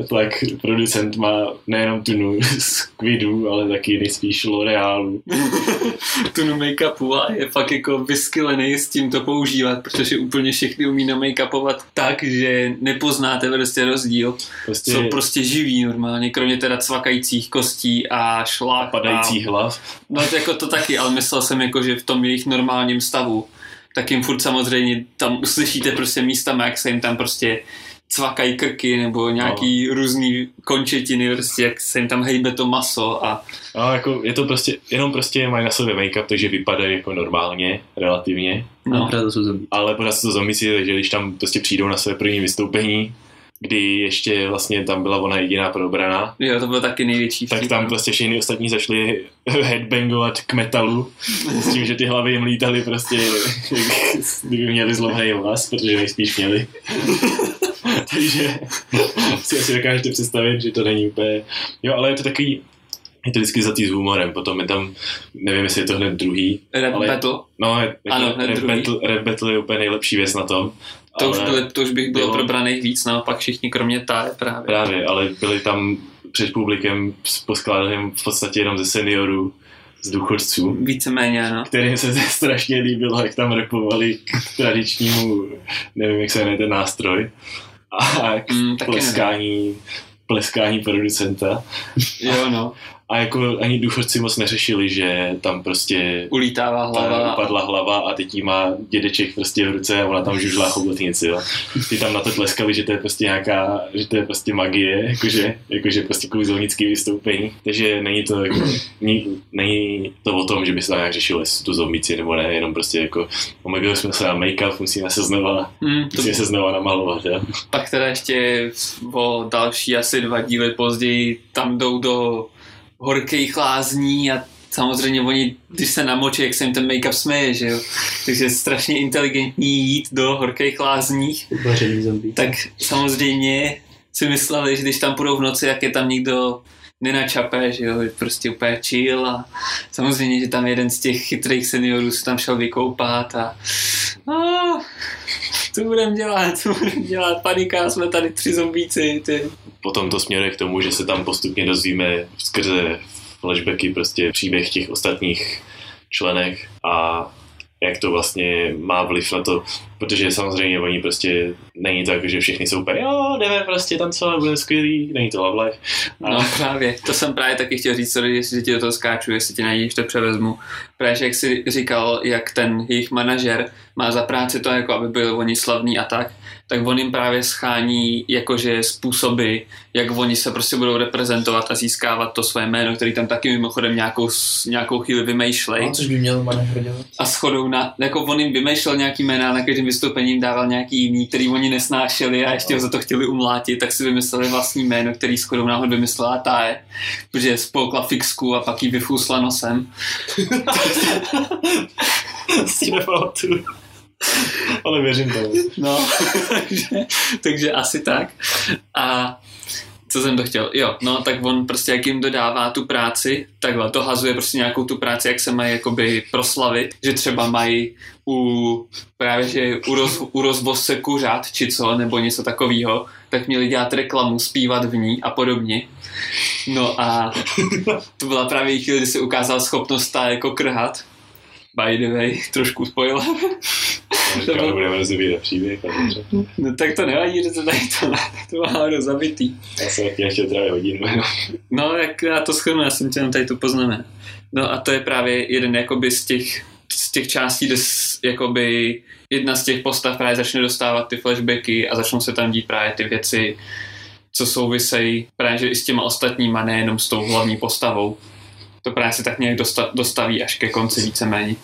tak producent má nejenom tunu z Quidu, ale taky nejspíš L'Orealu. tunu make-upu a je fakt jako vyskylený s tím to používat, protože úplně všechny umí na make-upovat tak, že nepoznáte prostě rozdíl. Prostě Jsou prostě živí normálně, kromě teda cvakajících kostí a šlách. padajících A, hlav. no to jako to taky, ale myslel jsem jako, že v tom jejich normálním stavu, tak jim furt samozřejmě tam uslyšíte prostě místama, jak se jim tam prostě cvakají krky nebo nějaký no. různý končetiny, prostě jak se jim tam hejbe to maso a No, jako je to prostě, jenom prostě mají na sobě make-up, takže vypadají jako normálně, relativně. No. no. Akorát to jsou zombie. ale pořád jsou to zombíci, takže když tam prostě přijdou na své první vystoupení, kdy ještě vlastně tam byla ona jediná probraná, Jo, to byl taky největší tak tam prostě všichni ostatní začali (laughs) headbangovat k metalu s tím, že ty hlavy jim lítaly prostě, (laughs) kdyby měli zlomený vlas, protože nejspíš měli. (laughs) Takže si asi dokážete představit, že to není úplně... Jo, ale je to takový, je to vždycky zatý s humorem, potom je tam, nevím, jestli je to hned druhý, Rap ale- Battle, no, je, Ano, jako hned Rap. Battle, Rap Battle je úplně nejlepší věc na tom. To, už byly, to už bych bylo, bylo- probraných víc, naopak všichni kromě Táje právě. Právě, ale byli tam před publikem poskládaným v podstatě jenom ze seniorů, z důchodců, Víceméně, no. kterým se (laughs) strašně líbilo, jak tam repovali k tradičnímu, nevím, jak se jmenuje ten nástroj, a k Mm, nevím. pleskání, pleskání producenta. Jo, no. (laughs) A jako ani důchodci moc neřešili, že tam prostě Ulítává hlava. upadla hlava a teď jí má dědeček prostě v ruce a ona tam žužlá chobotnici, jo. Ty tam na to tleskali, že to je prostě nějaká, že to je prostě magie, jakože, jakože prostě kouzelnický vystoupení. Takže není to jako, ní, není to o tom, že by se tam nějak řešilo, jestli tu zombici nebo ne, jenom prostě jako, omegili jsme se na make-up, musíme se znova, Hmm, to musíme se znova namalovat, jo. pak teda ještě o další asi dva díly později tam jdou do horkých lázní a samozřejmě oni, když se namočí, jak se jim ten make-up směje, že jo. Takže je strašně inteligentní jít do horkých lázních. Zombie. Tak samozřejmě si mysleli, že když tam půjdou v noci, jak je tam nikdo nenačape, že jo, prostě úplně chill a samozřejmě, že tam jeden z těch chytrých seniorů se tam šel vykoupat a, a co budeme dělat, co budeme dělat, panika, jsme tady tři zombíci, ty. Potom to směruje k tomu, že se tam postupně dozvíme skrze flashbacky prostě příběh těch ostatních členech a jak to vlastně má vliv na to, protože samozřejmě oni prostě, není to jako, že všichni jsou úplně, jo, jdeme prostě tancovat, budeme skvělý, není to love life. A No právě, to jsem právě taky chtěl říct, sorry, jestli ti do toho skáču, jestli ti najdi, to převezmu. Právě, jak jsi říkal, jak ten jejich manažer má za práci to, jako aby byli oni slavní a tak, tak on jim právě schání jakože způsoby, jak oni se prostě budou reprezentovat a získávat to své jméno, který tam taky mimochodem nějakou, nějakou chvíli vymýšlej. No, což by měl manažer dělat. A shodou na, jako on jim vymýšlel nějaký jména, na každém vystoupení jim dával nějaký jiný, který oni nesnášeli a ještě ho za to chtěli umlátit, tak si vymysleli vlastní jméno, který shodou náhod vymyslela Táje, protože spolkla fixku a pak jí vyfusla nosem. (laughs) si nepamatuju. (laughs) Ale věřím tomu. No, (laughs) takže, takže asi tak. A co jsem to chtěl? Jo, no tak on prostě jak jim dodává tu práci, takhle dohazuje prostě nějakou tu práci, jak se mají jakoby proslavit, že třeba mají u právě, že u, roz, u rozvozce kuřat, či co, nebo něco takového, tak měli dělat reklamu, zpívat v ní a podobně. No a to byla právě chvíli, kdy se ukázal schopnost ta jako krhat. By the way, trošku spoiler. Říkám, nebudeme rozvíjet příběh, dobře. No tak to nevadí, že to tady to, to má hodně zabitý. Já jsem taky nechtěl trávit hodinu. No, jak já to schrnu, já jsem tě jenom tady to poznamenal. No a to je právě jeden jakoby z těch, z těch částí, kde jakoby jedna z těch postav právě začne dostávat ty flashbacky a začnou se tam dít právě ty věci, co souvisejí právě že i s těma ostatníma, nejenom s tou hlavní postavou. To právě se tak nějak dosta, dostaví až ke konci víceméně.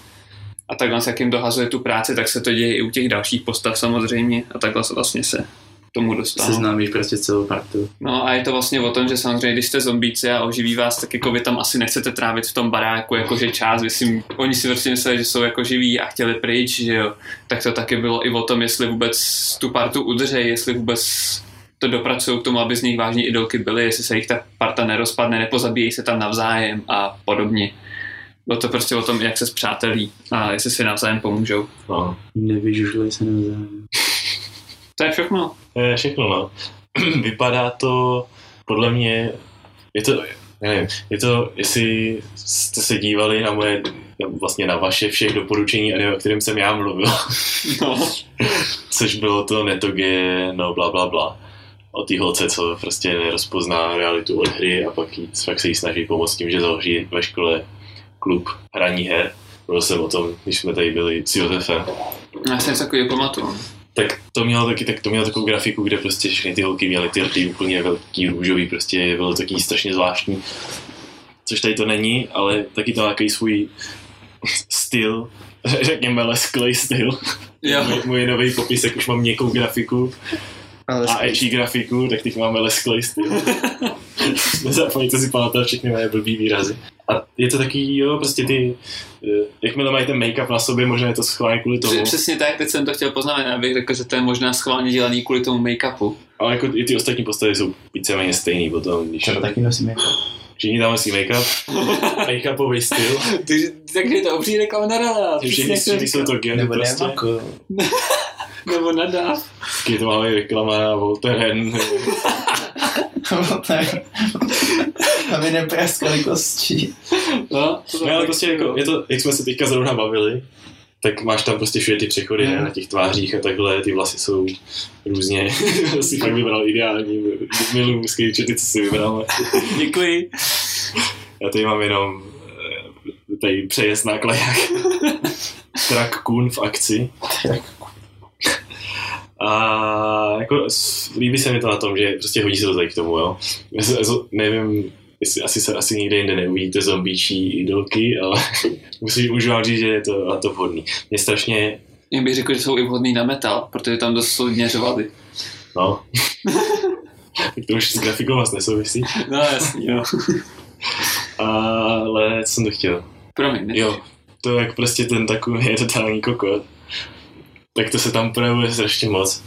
a takhle, jak jim dohazuje tu práci, tak se to děje i u těch dalších postav samozřejmě a takhle se vlastně se tomu dostává. Seznámíš prostě celou partu. No a je to vlastně o tom, že samozřejmě, když jste zombíci a oživí vás, tak jako vy tam asi nechcete trávit v tom baráku jakože čas, vy si, oni si prostě mysleli, že jsou jako živí a chtěli pryč, že jo. Tak to taky bylo i o tom, jestli vůbec tu partu udržejí, jestli vůbec to dopracují k tomu, aby z nich vážní idolky byly, jestli se jich ta parta nerozpadne, nepozabíjejí se tam navzájem a podobně. Bylo to prostě o tom, jak se zpřátelí a jestli si navzájem pomůžou. No, Nevyžužlej se navzájem. To je všechno. to je všechno, no. (clears throat) Vypadá to, podle mě, je to, nevím, je to, jestli jste se dívali na moje, vlastně na vaše všech doporučení, anime, o kterém jsem já mluvil, No. (laughs) což bylo to netoge, no bla bla bla. O té holce, co prostě nerozpozná realitu od hry a pak, jí, pak se jí snaží pomoct tím, že založí ve škole klub hraní her. Mluvil jsem o tom, když jsme tady byli s Josefem. Já něco takového pamatuju. Tak to mělo taky, tak to mělo takovou grafiku, kde prostě všechny ty holky měly ty rty úplně velký, růžový, prostě bylo taky strašně zvláštní. Což tady to není, ale taky to má takový svůj styl, (laughs) řekněme lesklej styl. Jo. Můj, můj nový popisek, už mám měkkou grafiku a edgy grafiku, tak teď máme lesklej styl. (laughs) Nezapomeňte si pamatovat všechny moje blbý výrazy. A je to taky, jo, prostě ty, eh, jakmile mají ten make-up na sobě, možná je to schválně kvůli tomu, Přes- Přesně tak, teď jsem to chtěl poznamenat, abych řekl, že to je možná schválně dělaný kvůli tomu make-upu. ale jako i ty ostatní postavy jsou víceméně stejný potom, když Třeba taky nosíme. všichni tam nosí make-up, (laughs) make-upový styl, Takže, takže je to obří reklama na že všichni, všichni jsou to geny Nebo prostě, Nemako. (laughs) Nebo na DAF. taky to máme reklama na Voltaren, Aby nepraskali kosti. No, to no ale prostě jako, je to, jak jsme se teďka zrovna bavili, tak máš tam prostě všude ty přechody ne, na těch tvářích a takhle, ty vlasy jsou různě, (laughs) si fakt vybral ideální, miluji mužský čety, co si vybral. Děkuji. Já tady mám jenom eh, tady přejezd na klejak. Track Kun v akci. A jako líbí se mi to na tom, že prostě hodí se to tady k tomu, jo. Nevím, jestli asi se asi nikde jinde neuvidíte zombíčí idolky, ale (laughs) musím už vám říct, že je to na to vhodný. Mě strašně, Já bych řekl, že jsou i vhodný na metal, protože tam dost solidně řvali. no, (laughs) tak to už s grafikou vás nesouvisí, No jasný, jo. (laughs) ale co jsem to chtěl? Promiň, ne? Jo, to jak prostě ten takový je totální kokot, tak to se tam projevuje strašně moc,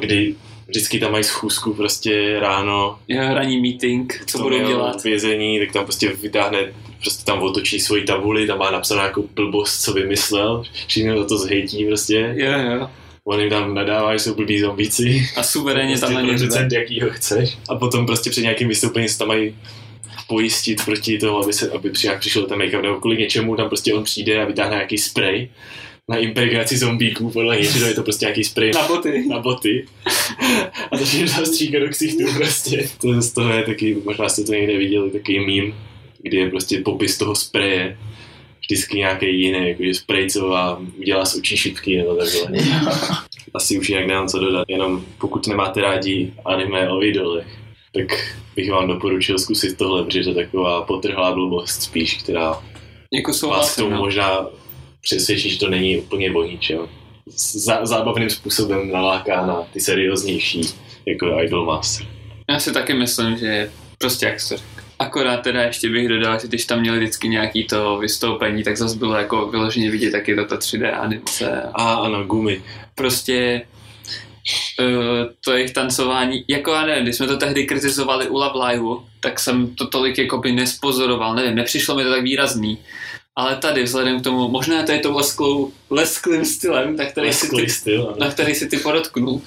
kdy vždycky tam mají schůzku prostě ráno, Jo, hraní meeting, co budou dělat. vězení, tak tam prostě vytáhne, prostě tam otočí svoji tabuli, tam má napsanou jako blbost, co vymyslel, všichni za to zhejtí prostě, Jo, jo. on jim tam nadává, že jsou blbí zombíci, A suverénně tam na ně jakýho chceš. A potom prostě před nějakým vystoupením se tam mají pojistit proti tomu, aby, se, aby při- přišel ten make-up nebo kvůli něčemu, tam prostě on přijde a vytáhne nějaký spray na impregnaci zombíků, podle něčeho je to prostě nějaký spray Na boty. na boty a to všechno zastříká do ksichtů prostě. To z toho je taky, možná jste to někde viděli, takový mím, kdy je prostě popis toho spreje vždycky nějaký jiný, jakože spray, co vám udělá z očí šipky nebo takhle. (laughs) Asi už jinak nemám co dodat, jenom pokud nemáte rádi anime o idolech, tak bych vám doporučil zkusit tohle, protože to je taková potrhlá blbost spíš, která Jako vás k tomu no. možná přesvědčí, že to není úplně o ničem. Zá, zábavným způsobem naláká na ty serióznější, jako Idol Master. Já si taky myslím, že je prostě jak se Akorát teda ještě bych dodal, že když tam měli vždycky nějaký to vystoupení, tak zase bylo jako vyloženě vidět taky toto 3D animace. A ano, gumy. Prostě uh, to jejich tancování, jako já nevím, když jsme to tehdy kritizovali u Love Live, tak jsem to tolik jako by nespozoroval, nevím, nepřišlo mi to tak výrazný. Ale tady vzhledem k tomu, možná to je to lesklou, lesklým stylem, na který, si ty, styl, na který si ty podotknul,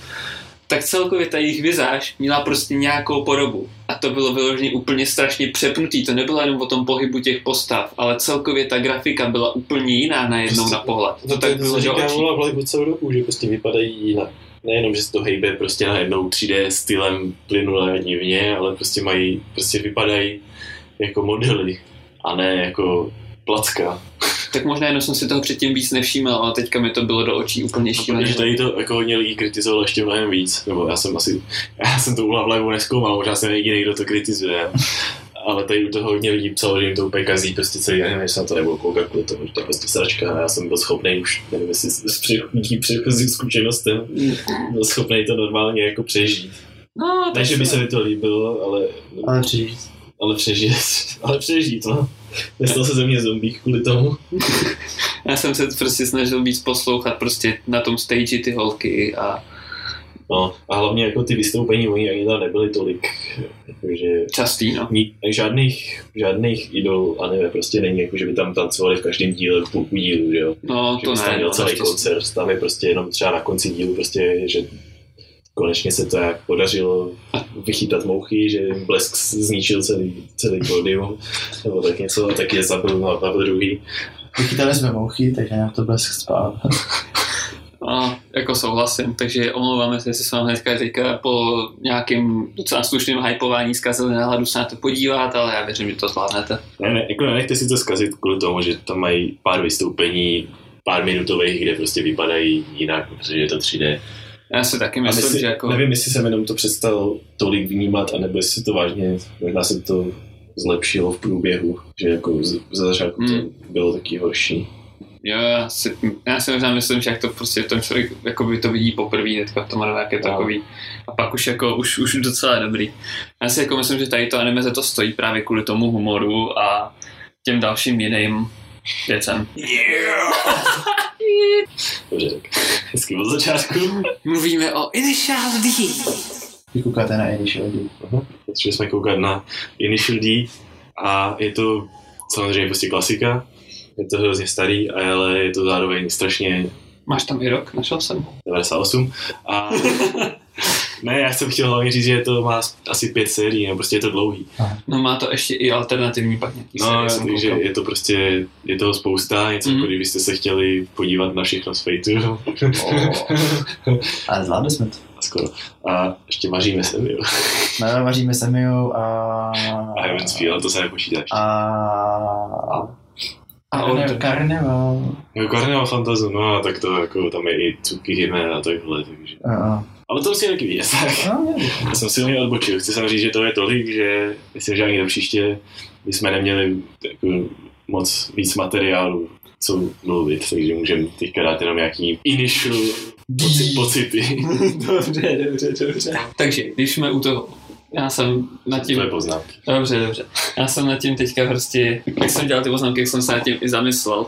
tak celkově ta jejich vizáž měla prostě nějakou podobu. A to bylo vyloženě úplně strašně přepnutý. To nebylo jenom o tom pohybu těch postav, ale celkově ta grafika byla úplně jiná najednou na pohled. To tak bylo do očí. v celou dobu, že prostě vypadají jinak. Nejenom, že se to hejbe prostě najednou 3D stylem plynule a divně, ale prostě mají, prostě vypadají jako modely a ne jako placka. Tak možná jenom jsem si toho předtím víc nevšímal, ale teďka mi to bylo do očí úplně šílené. protože tady to jako hodně lidí kritizovalo ještě mnohem víc, nebo já jsem asi, já jsem to u Love Live neskoumal, možná jsem jediný, kdo to kritizuje. ale tady u toho hodně lidí psalo, že jim to úplně kazí, prostě celý anime, že se na to nebudu koukat kvůli tomu, že to je prostě sračka a já jsem byl schopný už, nevím jestli s předchozí předchozím zkušenostem, byl schopný to normálně jako přežít. No, Ne, že by se mi to líbilo, ale, Ale přežít. ale přežít, (laughs) ale přežít, no. Nestal se ze mě zombík kvůli tomu. (laughs) Já jsem se prostě snažil víc poslouchat prostě na tom stage ty holky a No, a hlavně jako ty vystoupení, oni ani tam nebyly tolik, jakože častý, no. ní, žádných, žádných idol anime prostě není, jako že by tam tancovali v každém díle v půlku dílu, že jo. No, že to tam ne. měl No, celý koncert, tam je prostě jenom třeba na konci dílu prostě, že konečně se to jak podařilo vychytat mouchy, že blesk zničil celý, celý pódium, nebo tak něco, a tak je zabil na dva druhý. Vychytali jsme mouchy, takže nám to blesk spál. (laughs) No, jako souhlasím, takže omlouváme se, jestli jsme vám hnedka teďka po nějakým docela slušným hypování zkazili náladu se na to podívat, ale já věřím, že to zvládnete. Ne, ne, jako nenechte si to zkazit kvůli tomu, že tam mají pár vystoupení, pár minutových, kde prostě vypadají jinak, protože je to 3D. Já si taky myslím, mysli, že jako... Nevím, jestli jsem jenom to přestal tolik vnímat, anebo jestli to vážně, možná se to zlepšilo v průběhu, že jako z- za začátku Hmm. to bylo taky horší. Jo, já si, já si možná myslím, že jak to prostě ten člověk jako by to vidí poprvé teďka v tom anime, jak je No. takový. A pak už jako, už, už docela dobrý. Já si jako myslím, že tady to anime za to stojí právě kvůli tomu humoru a těm dalším jiným věcem. Tak (laughs) hezky od začátku. Mluvíme o Initial D. Vy koukáte na Initial D. Začali jsme koukat na Initial D a je to samozřejmě prostě klasika. Je to hrozně starý, ale je to zároveň strašně Máš tam i rok? Našel jsem. 98. A (laughs) ne, já jsem chtěl hlavně říct, že to má asi pět sérií, no prostě je to dlouhý. No má to ještě i alternativní pak nějaký No, série, takže koukal. je to prostě, je toho spousta, něco Mhm. jako kdybyste se chtěli podívat na všechno z Fateu. (laughs) Ale zvládli jsme to. Skoro. A ještě maříme se, jo. No, vaříme Semiu a... A Heaven's Feel, to se nepočítá ještě. A... A on- Karneval. No, Carnival Fantasy, no, tak to jako, tam je i Tsukihime a takhle, takže. A- a- Ale to musím taky vidět, tak. No, je. Já jsem silně odbočil. Chci jsem říct, že to je tolik, že myslím, že ani do příště bychom neměli jako moc víc materiálu, co mluvit, takže můžeme teďka dát jenom nějaký initial poci- pocity. (laughs) dobře, dobře, dobře. Takže, když jsme u toho, já jsem nad tím... Tvoje poznámky. Dobře, dobře. Já jsem nad tím teďka prostě, jak jsem dělal ty poznámky, jak jsem se nad tím i zamyslel.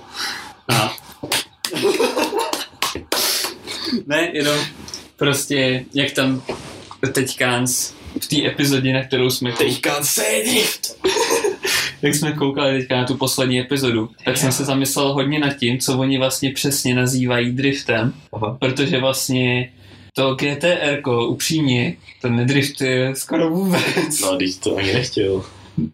A... ne, jenom prostě, jak tam teďkáns v té epizodě, na kterou jsme Teďka sedit! (laughs) jak jsme koukali teďka na tu poslední epizodu, tak jsem se zamyslel hodně nad tím, co oni vlastně přesně nazývají driftem, Aha. protože vlastně to GTR, upřímně, to nedriftuje skoro vůbec. No, teď to ani nechtěl.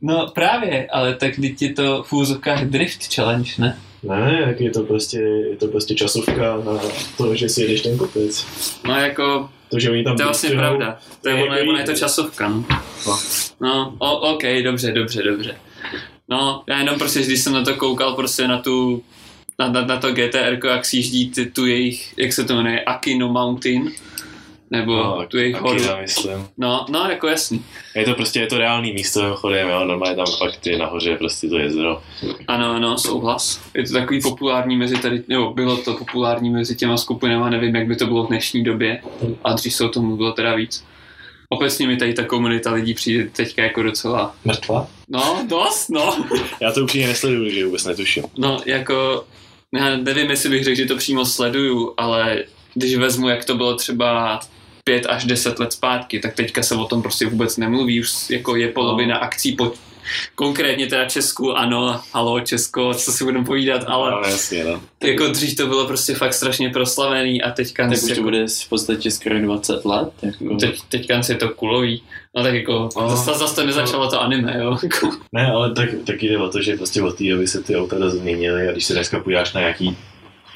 No právě, ale tak teď je to v úzovkách drift challenge, ne? Ne, jak je to prostě, je to prostě časovka na to, že si jedeš ten kopec. No jako, To, že oni tam to je vlastně pravda. To je, ono, ono je to časovka, no. No. No, o, ok, dobře, dobře, dobře. No, já jenom prostě, když jsem na to koukal, prostě na tu, na, na, na to GTR, jak sjíždí ty, tu jejich, jak se to jmenuje, Akino Mountain, nebo No, tu jejich horu. Myslím. No, no, jako jasný. Je to prostě, je to reálný místo, chodem, jo, normálně tam fakt je nahoře prostě to jezero. Ano, ano, souhlas. Je to takový populární mezi tady, nebo bylo to populární mezi těma skupinama, nevím, jak by to bylo v dnešní době, a dřív se o tom mluvilo teda víc. Obecně mi tady ta komunita lidí přijde teďka jako docela, Mrtva? no, dost, no. Já to upřímně nesleduju, že vůbec netuším. No, jako, já nevím, jestli bych řekl, že to přímo sleduju, ale když vezmu, jak to bylo třeba pět až deset let zpátky, tak teďka se o tom prostě vůbec nemluví, už jako je polovina akcí po konkrétně teda Česku, ano, halo Česko, co si budeme povídat, ale No, jasně, no. jako dřív to bylo prostě fakt strašně proslavený a teďka Tak už jako, to bude v podstatě skoro 20 let. Jako. teď, teďka je to kulový. No tak jako, No. zase, zase to nezačalo to anime, jo. Jako, Ne, ale tak, taky jde o to, že prostě od té doby se ty auta změnily a když se dneska podíváš na nějaký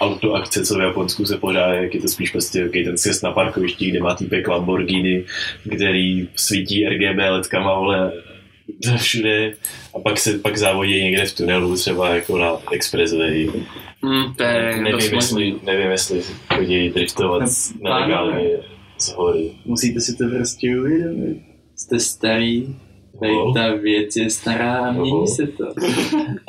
autoakce, co v Japonsku se pořádá, jak je to spíš prostě okay, ten sjezd na parkovišti, kde má týpek Lamborghini, který svítí RGB letkama, vole, všude a pak se pak závodí někde v tunelu, třeba jako na expressway. hm, to je Nevím, jestli, nevím, jestli chodí driftovat nelegálně z hory. Musíte si to prostě uvědomit. Jste starý, Tady Wow. ta věc je stará, mění se to.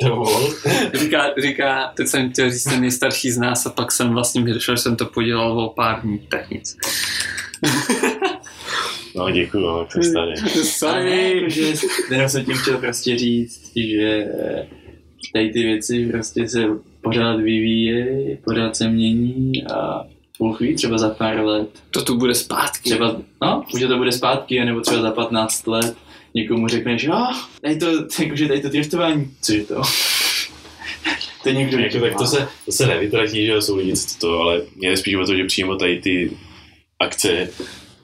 (laughs) Dovol. Říká, říká, teď jsem chtěl říct ten nejstarší z nás a pak jsem vlastně mi došel, že jsem to podělal o pár dní, tak nic. (laughs) No děkuju, no, starý. Ale Sorry. jakože, jenom jsem tím chtěl prostě říct, že tady ty věci prostě se pořád vyvíjejí, pořád se mění a Bůh ví, třeba za pár let, To tu bude zpátky. třeba, no, už to bude zpátky, nebo třeba za 15 let někomu řekneš, jo, tady to, jakože tady to driftování, co je to? (laughs) to někdo Jako, tak to se, to se nevytratí, že jsou lidi, co to, ale mě spíš o to, že přímo tady ty akce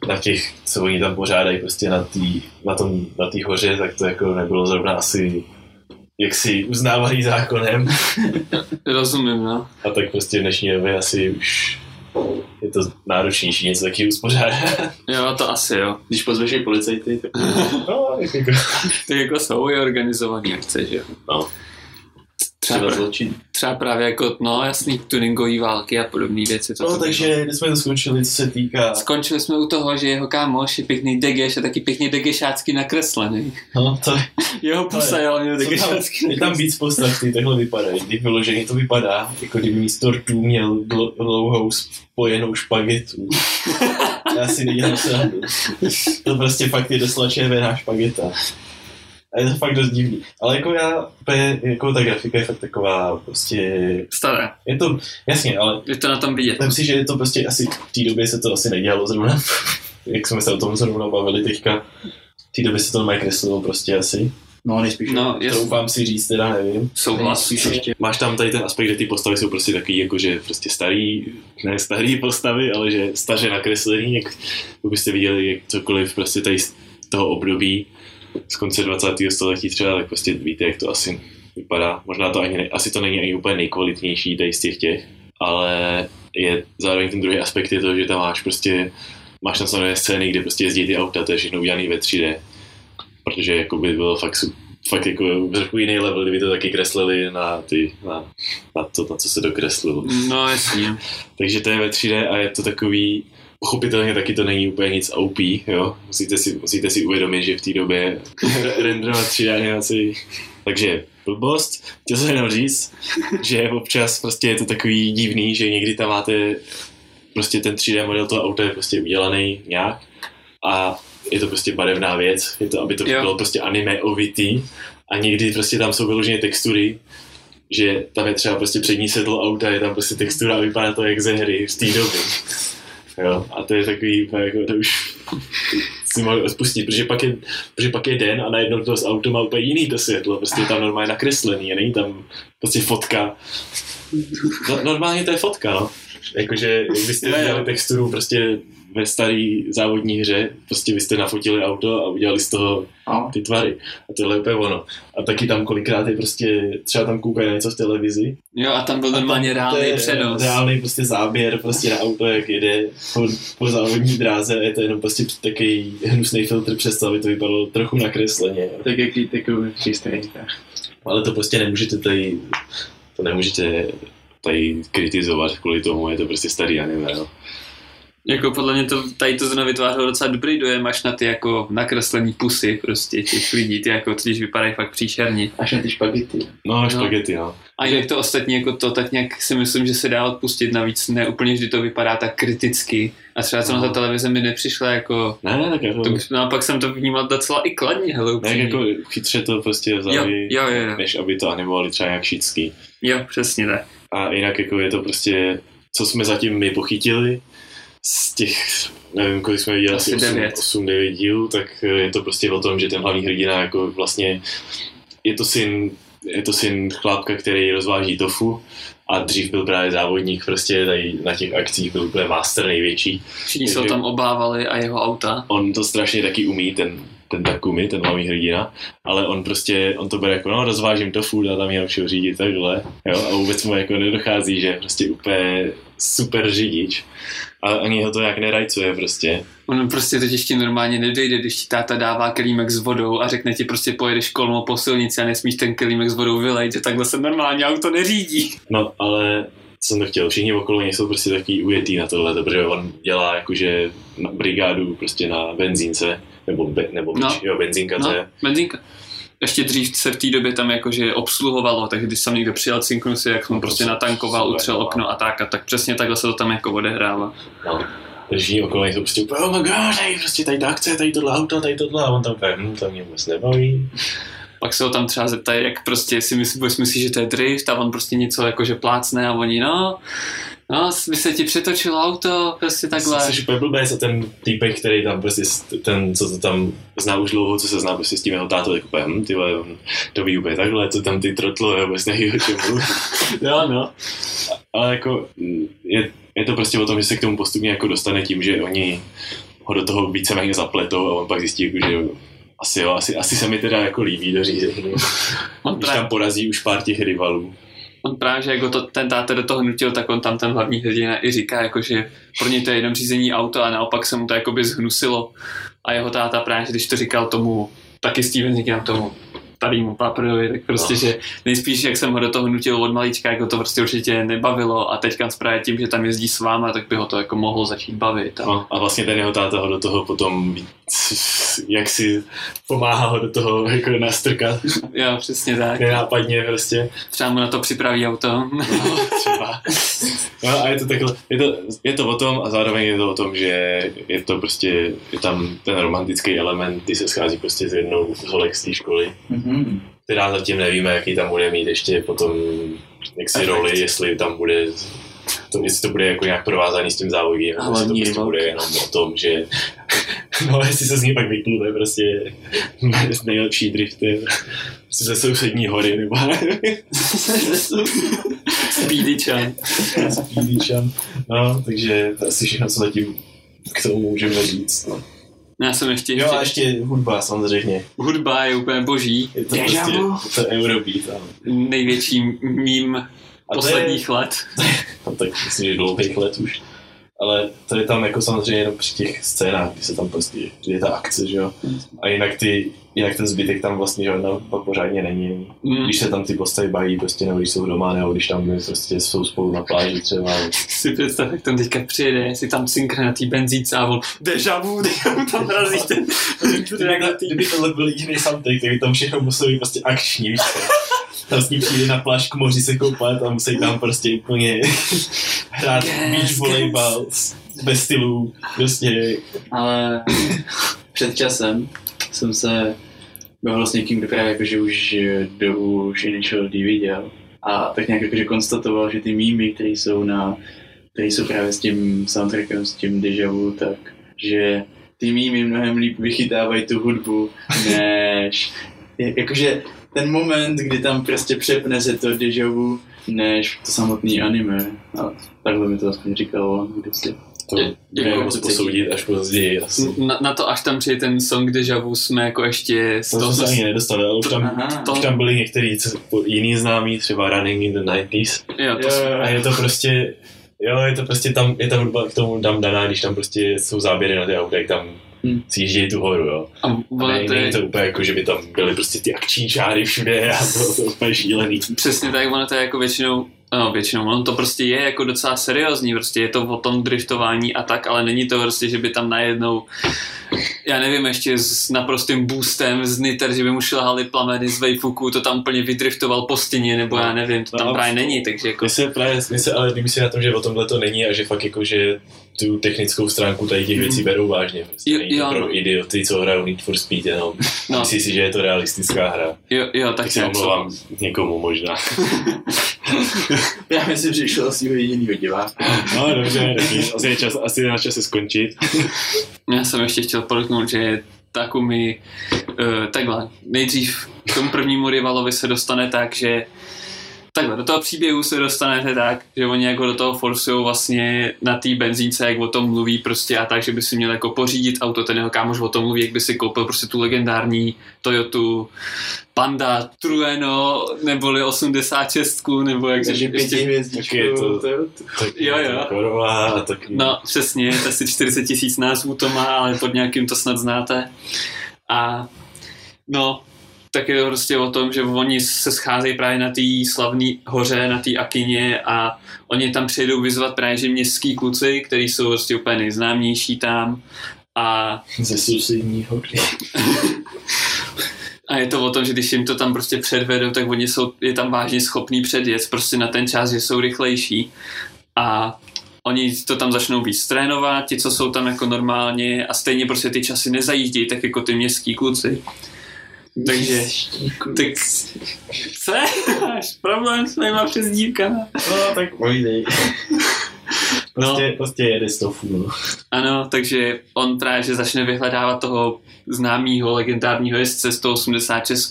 na těch, co oni tam pořádají prostě na té na tom, na tý hoře, tak to jako nebylo zrovna asi jaksi uznávaný zákonem Rozumím, no. a tak prostě v dnešní době asi už je to náročnější něco taky uspořádat. (laughs) Jo, to asi jo. Když pozveš i policajty, tak (laughs) No, jako, (laughs) Tak jako jsou i organizovaný akce, že jo. no. Třeba, třeba zločin. třeba právě jako, no jasný, tuningový války a podobné věci. To no, to takže jsme to skončili, co se týká... Skončili jsme u toho, že jeho kámoš je pěkný degeš a taky pěkně degešácky nakreslený. No, to Jeho pusa je ale měl Co tam, degešácky je tam víc postav, který takhle vypadají. Kdy vyloženě to vypadá, jako kdyby místo rtů měl dl- dlouhou spojenou špagetu. (laughs) Já si nedělám srandu. To prostě fakt je doslova červená špageta. A je to fakt dost divný. Ale jako já, jako ta grafika je fakt taková, prostě, Staré. je to, jasně, ale Je to na tom vidět. myslím si, že je to prostě asi, v té době se to asi nedělalo zrovna, (laughs) jak jsme se o tom zrovna bavili teďka. V té době se to normálně kreslilo prostě asi. No, nejspíš. No, jasný. Troufám si říct, teda nevím. Souhlas. Nejspíš ještě. Máš tam tady ten aspekt, že ty postavy jsou prostě takový, jako že prostě starý, ne starý postavy, ale že staře nakreslený, jak byste viděli jak cokoliv prostě tady z toho období z konce 20. století třeba, tak prostě víte, jak to asi vypadá. Možná to ani asi to není ani úplně nejkvalitnější tady z těch těch, ale je zároveň ten druhý aspekt je to, že tam máš prostě máš tam samozřejmě scény, kde prostě jezdí ty auta, to je všechno udělané ve 3D, protože jako by bylo fakt, fakt jako trochu jiný level, kdyby to taky kreslili na, ty, na, na, to, na co se dokreslilo. No jasně. (laughs) Takže to je ve 3D a je to takový, pochopitelně taky to není úplně nic OP, jo. Musíte si, musíte si uvědomit, že v té době (laughs) renderovat 3D animaci, takže blbost. Chtěl jsem jenom říct, že občas prostě je to takový divný, že někdy tam máte prostě ten 3D model toho auta je prostě udělaný nějak a je to prostě barevná věc, je to, aby to Jo. bylo prostě anime ovitý a někdy prostě tam jsou vyloženě textury, že tam je třeba prostě přední sedlo auta, je tam prostě textura a vypadá to jak ze hry z té doby. Jo, a to je takový, úplně jako, to už (laughs) si mohl spustit, protože pak, je, protože pak je den a najednou to z auto má úplně jiný to světlo, prostě je tam normálně nakreslený a není tam prostě fotka. No, normálně to je fotka, no. Jakože, jak byste Jo, jo. udělali texturu prostě ve staré závodní hře, prostě vy jste nafotili auto a udělali z toho No. ty tvary. A tohle je úplně ono. A taky tam kolikrát je prostě, třeba tam koukají na něco v televizi. Jo a tam byl normálně to reálný přenos. Reálný prostě záběr prostě na auto, jak jede po, po závodní dráze a je to jenom prostě takový hnusný filtr přes aby to vypadalo trochu nakresleně. Tak jaký takový přístrojníka. Ale to prostě nemůžete tady, to nemůžete tady kritizovat kvůli tomu, je to prostě starý anime, no. Jako podle mě to, tady to zrovna vytvářelo docela dobrý dojem až na ty jako nakreslený pusy prostě těch lidí, ty jako totiž vypadají fakt příšerně. Až na ty špagety. No, špagety, no. A jinak to ostatní jako to tak nějak si myslím, že se dá odpustit, navíc ne úplně vždy to vypadá tak kriticky. A třeba co na ta televize mi nepřišla jako, Ne, ne, tak jako, to, no a pak jsem to vnímal docela i kladně, hele ne, jako chytře to prostě vzali, Jo, jo, jo. než aby to animovali třeba nějak šítský. Jo, přesně tak. A jinak jako je to prostě, co jsme zatím my pochytili, z těch, nevím, kolik jsme viděli, asi Asi 8, devět. 8 9 dílů, tak je to prostě o tom, že ten hlavní hrdina jako vlastně je to syn, je to syn chlápka, který rozváží tofu a dřív byl právě závodník, prostě tady na těch akcích byl úplně master největší. Všichni se ho tam obávali a jeho auta. On to strašně taky umí, ten, ten Takumi, ten hlavní hrdina, ale on prostě, on to bere jako, no rozvážím tofu, dá tam jenom všeho řídit takhle, jo, a vůbec mu jako nedochází, že prostě úplně super řidič. A ani ho to jak nerajcuje prostě. On prostě totiž ti normálně nedojde, když ti táta dává kelímek s vodou a řekne ti prostě pojedeš kolmo po silnici a nesmíš ten kelímek s vodou vylejt, že takhle se normálně auto neřídí. No, ale co jsem to chtěl, všichni okolo něj jsou prostě takový ujetý na tohle, protože on dělá jakože na brigádu prostě na benzínce nebo, be, nebo No. jo, benzínka to No, je. benzínka. Ještě dřív se v té době tam jakože obsluhovalo, takže když jsem někdo přijel Synchronusy, jak jsem No, to prostě natankoval, super, utřel no. okno a tak a tak přesně takhle se to tam jako odehrává. No. Takže všichni okolo jsou prostě úplně, oh my god, tady prostě tady ta akce, tady tohle auto, tady tohle, a on tam úplně, hm, to mě vůbec nebaví. Pak se ho tam třeba zeptají, jak prostě si myslí, myslí, že to je drift a on prostě něco jakože plácne a oni no, no, by se ti přetočilo auto, prostě takhle. Jsi úplně blbec a ten týpek, který tam prostě, ten, co to tam zná už dlouho, co se zná prostě s tím jeho tátou, tak úplně, hm, ty vole, on to ví úplně takhle, co tam ty trotlo, já vůbec neví, o čem. (laughs) Jo, no. Ale jako je, je to prostě o tom, že se k tomu postupně jako dostane tím, že oni ho do toho víceméně zapletou a on pak zjistí, jako, že asi jo, asi, asi se mi teda jako líbí to řízení. On Když tam porazí už pár těch rivalů. On právě, že jako to, ten táta do toho nutil, tak on tam ten hlavní hrdina i říká, jako, že pro ně to je jenom řízení auta a naopak se mu to jakoby zhnusilo. A jeho táta právě, když to říkal tomu, taky Steven říkám tomu starýmu paprovi, tak prostě, No. že nejspíš, jak jsem ho do toho nutil od malička, jako to prostě určitě nebavilo a teďka právě tím, že tam jezdí s váma, tak by ho to jako mohlo začít bavit. A, No, a vlastně ten jeho táta ho do toho potom víc- jak si pomáhá ho do toho jako nastrkat jo, přesně tak. nenápadně prostě. Třeba mu na to připraví auto. No, třeba. No a je to takhle, je to, je to o tom a zároveň je to o tom, že je to prostě, je tam ten romantický element, kdy se schází prostě s jednou z holek z té školy, Mhm. která zatím nevíme, jaký tam bude mít ještě potom, jak si Efekt. roli, jestli tam bude to, jestli to bude jako nějak provázaný s tím závodím, A nebo jestli to prostě bude jenom o tom, že (laughs) no jestli se z ní pak vyklube prostě (laughs) nejlepší drifty prostě ze sousední hory nebo (laughs) Speedyčan. Speedyčan. No, takže to je asi všechno, co zatím k tomu můžeme říct. No. Já jsem ještě, Jo ještě a ještě hudba samozřejmě. hudba je úplně boží. Je to Deja prostě to je Eurobeat. ano. Největší mím A posledních je, let. (laughs) no, tak myslím, že dlouhých let už. Ale to je tam jako samozřejmě jenom při těch scénách, kdy se tam prostě, kdy je ta akce, že jo. A jinak ty, jinak ten zbytek tam vlastně žádná pořádně není. Mm, Když se tam ty postavy baví, prostě nebo když jsou doma, nebo když tam prostě jsou spolu na pláži třeba. si představ, jak tam teďka přijede, si tam synkr na té benzíce a on deja vu, (laughs) tam razí ten, ten jak na tý- Kdyby tohle byl jediný soundtrack, tak by tam všechno muselo být prostě akční, víš co? Vlastně přijde na pláž k moři se koupat a musí tam prostě úplně (laughs) hrát Yes, beach volejbal bez stylů, prostě Ale před časem jsem se bavil s někým, kdo právě jakože už do už Initial D viděl a tak nějak jakože konstatoval, že ty mýmy, které jsou na které jsou právě s tím soundtrackem, s tím Deja Vu, tak že ty mýmy mnohem líp vychytávají tu hudbu, než (laughs) jakože ten moment, kdy tam prostě přepne se to Deja Vu, než to samotný anime. A takhle mi to aspoň říkal on kdysi. to Je- moc posoudit až později. Asi. na, na, to, až tam přijde ten song Deja Vu, jsme jako ještě z To toho, jsme se ani nedostali, ale už tam, Aha. už tam byli některý jiný známí, třeba Running in the 90s. jo, to, Jo, jo, A je to prostě, jo, je to prostě tam, je ta hudba k tomu tam daná, když tam prostě jsou záběry na ty auta, jak tam Hmm. sjíždějí tu horu, jo. a A ne, to je, to úplně jako, že by tam byly prostě ty akční čáry všude a bylo to úplně šílený. Přesně tak, ono to je jako většinou, no většinou, ono to prostě je jako docela seriózní, prostě je to o tom driftování a tak, ale není to prostě, že by tam najednou, já nevím, ještě s naprostým boostem z niter, že by mu šlehali plameny z vejfuku, to tam plně vydriftoval po stěně, nebo já nevím, to tam No, právě není, takže jako Mně se právě, mně se ale si na tom, že o tomhle to není a že fakt jako, že tu technickou stránku tady těch věcí berou vážně. Prostě Jo, jo, pro no. idioty, co hrajou Need for Speed jenom. (laughs) No. Myslí si, že je to realistická hra. jo, jo, tak Tak se omlouvám někomu možná. (laughs) Já myslím, že šlo svého jedinýho diváka. No dobře, asi je, čas, asi je na čase skončit. (laughs) Já jsem ještě chtěl podotknout, že Takumi uh, takhle, nejdřív k tomu prvnímu rivalovi se dostane tak, že takhle, do toho příběhu se dostanete tak, že oni jako do toho forsují vlastně na té benzínce, jak o tom mluví prostě a tak, že by si měl jako pořídit auto, ten jeho kámoš o tom mluví, jak by si koupil prostě tu legendární Toyotu Panda Trueno, neboli 86, nebo jak Takže pěti hvězdičku. taky je to- Tak Jo, jo. Korola a tak. No, přesně, asi 40 tisíc názvů to má, ale pod nějakým to snad znáte. A no, tak je to prostě o tom, že oni se scházejí právě na té slavné hoře, na té Akině a oni tam přijedou vyzvat právě že městský kluci, kteří jsou prostě úplně nejznámější tam A, Ze sousedního. (laughs) a je to o tom, že když jim to tam prostě předvedou, tak oni jsou, je tam vážně schopný předjet prostě na ten čas, že jsou rychlejší. A oni to tam začnou víc trénovat, ti, co jsou tam jako normálně a stejně prostě ty časy nezajíždějí, tak jako ty městský kluci. Takže, tak, co? Máš problém s mýma přezdívkama? No, tak povídej. (laughs) Prostě, prostě jede stofu, no. Ano, takže on právě že začne vyhledávat toho známého legendárního jezdce 186.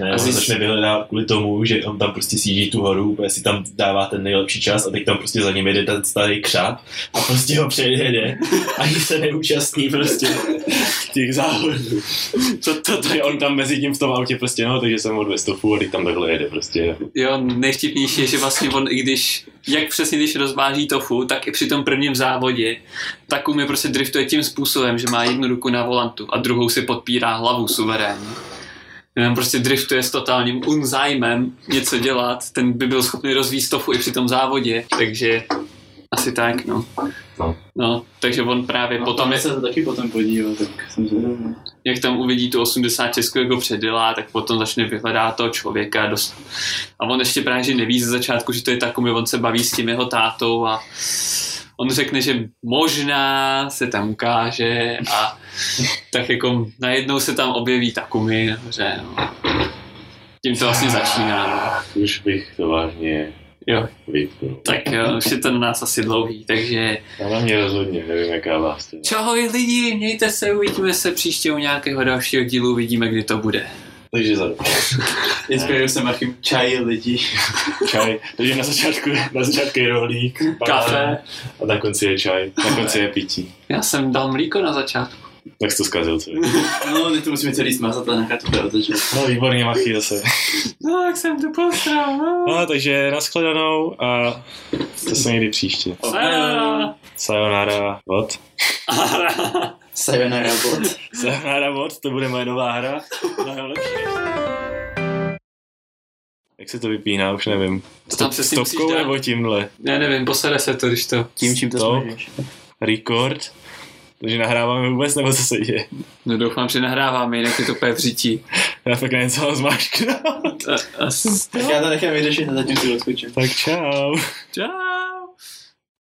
Ne, A on zjist- začne vyhledávat kvůli tomu, že on tam prostě sjíždí tu horu, úplně si tam dává ten nejlepší čas a teď tam prostě za ním jede ten starý křáp a prostě ho přejede ani se neúčastní prostě (laughs) těch závodů. (laughs) To, to, to, Takže on tam mezi tím v tom autě prostě, no, takže jsem odvez stofu a tam takhle jede prostě. Jo, nejvtipnější je, že vlastně on, i když, jak přesně když rozváží tofu, tak i při tom prvním závodě, tak umí prostě driftuje tím způsobem, že má jednu ruku na volantu a druhou si podpírá hlavu suverénně. Jenom prostě driftuje s totálním unzájmem něco dělat, ten by byl schopný rozvíjet tofu i při tom závodě, takže asi tak, no. No. No, takže on právě potom, je, se to taky potom podíval, tak jsem zvědavý. jak tam uvidí tu 80 Česku, jak ho předělá, tak potom začne vyhledat toho člověka. Dost... A on ještě právě že neví ze začátku, že to je takový, on se baví s tím jeho tátou a on řekne, že možná se tam ukáže a tak jako najednou se tam objeví Takumi, dobře, no. Tím to vlastně začíná, no. Už bych to vážně Jo, vypnul. tak jo, už je to na nás asi dlouhý, takže A na mě rozhodně, nevím jaká vás to je. čahoj lidi, mějte se, uvidíme se příště u nějakého dalšího dílu, uvidíme, kdy to bude. Takže za (laughs) Inspiruje se Marchim čaj lidi. čaj. Takže na začátku, na začátku je rohlík, Kafe. a na konci je čaj, na konci je pití. Já jsem dal mlíko na začátku. Tak jsi to zkazil celý. (laughs) No, my to musíme celý smazat a nechat to začátku. No výborně, machy zase. No, jak jsem to postral, no. No, takže nashledanou a to se někdy příště. Sayonara. Sayonara bot. (laughs) Sayonara bot. Sayonara bot, to bude moje nová hra. Jak se to vypíná, už nevím. To tam Stopkou dát. nebo tímhle? Já nevím, posede se to, když to... Tím, čím to Stop. smažíš. Record. Takže nahráváme vůbec, nebo co se děje? No doufám, že nahráváme, jinak je to úplně vřítí. Já fakt nevím, co. A- Asi... Tak já to nechám vyřešit a zatím si odskočím. Tak čau. Čau.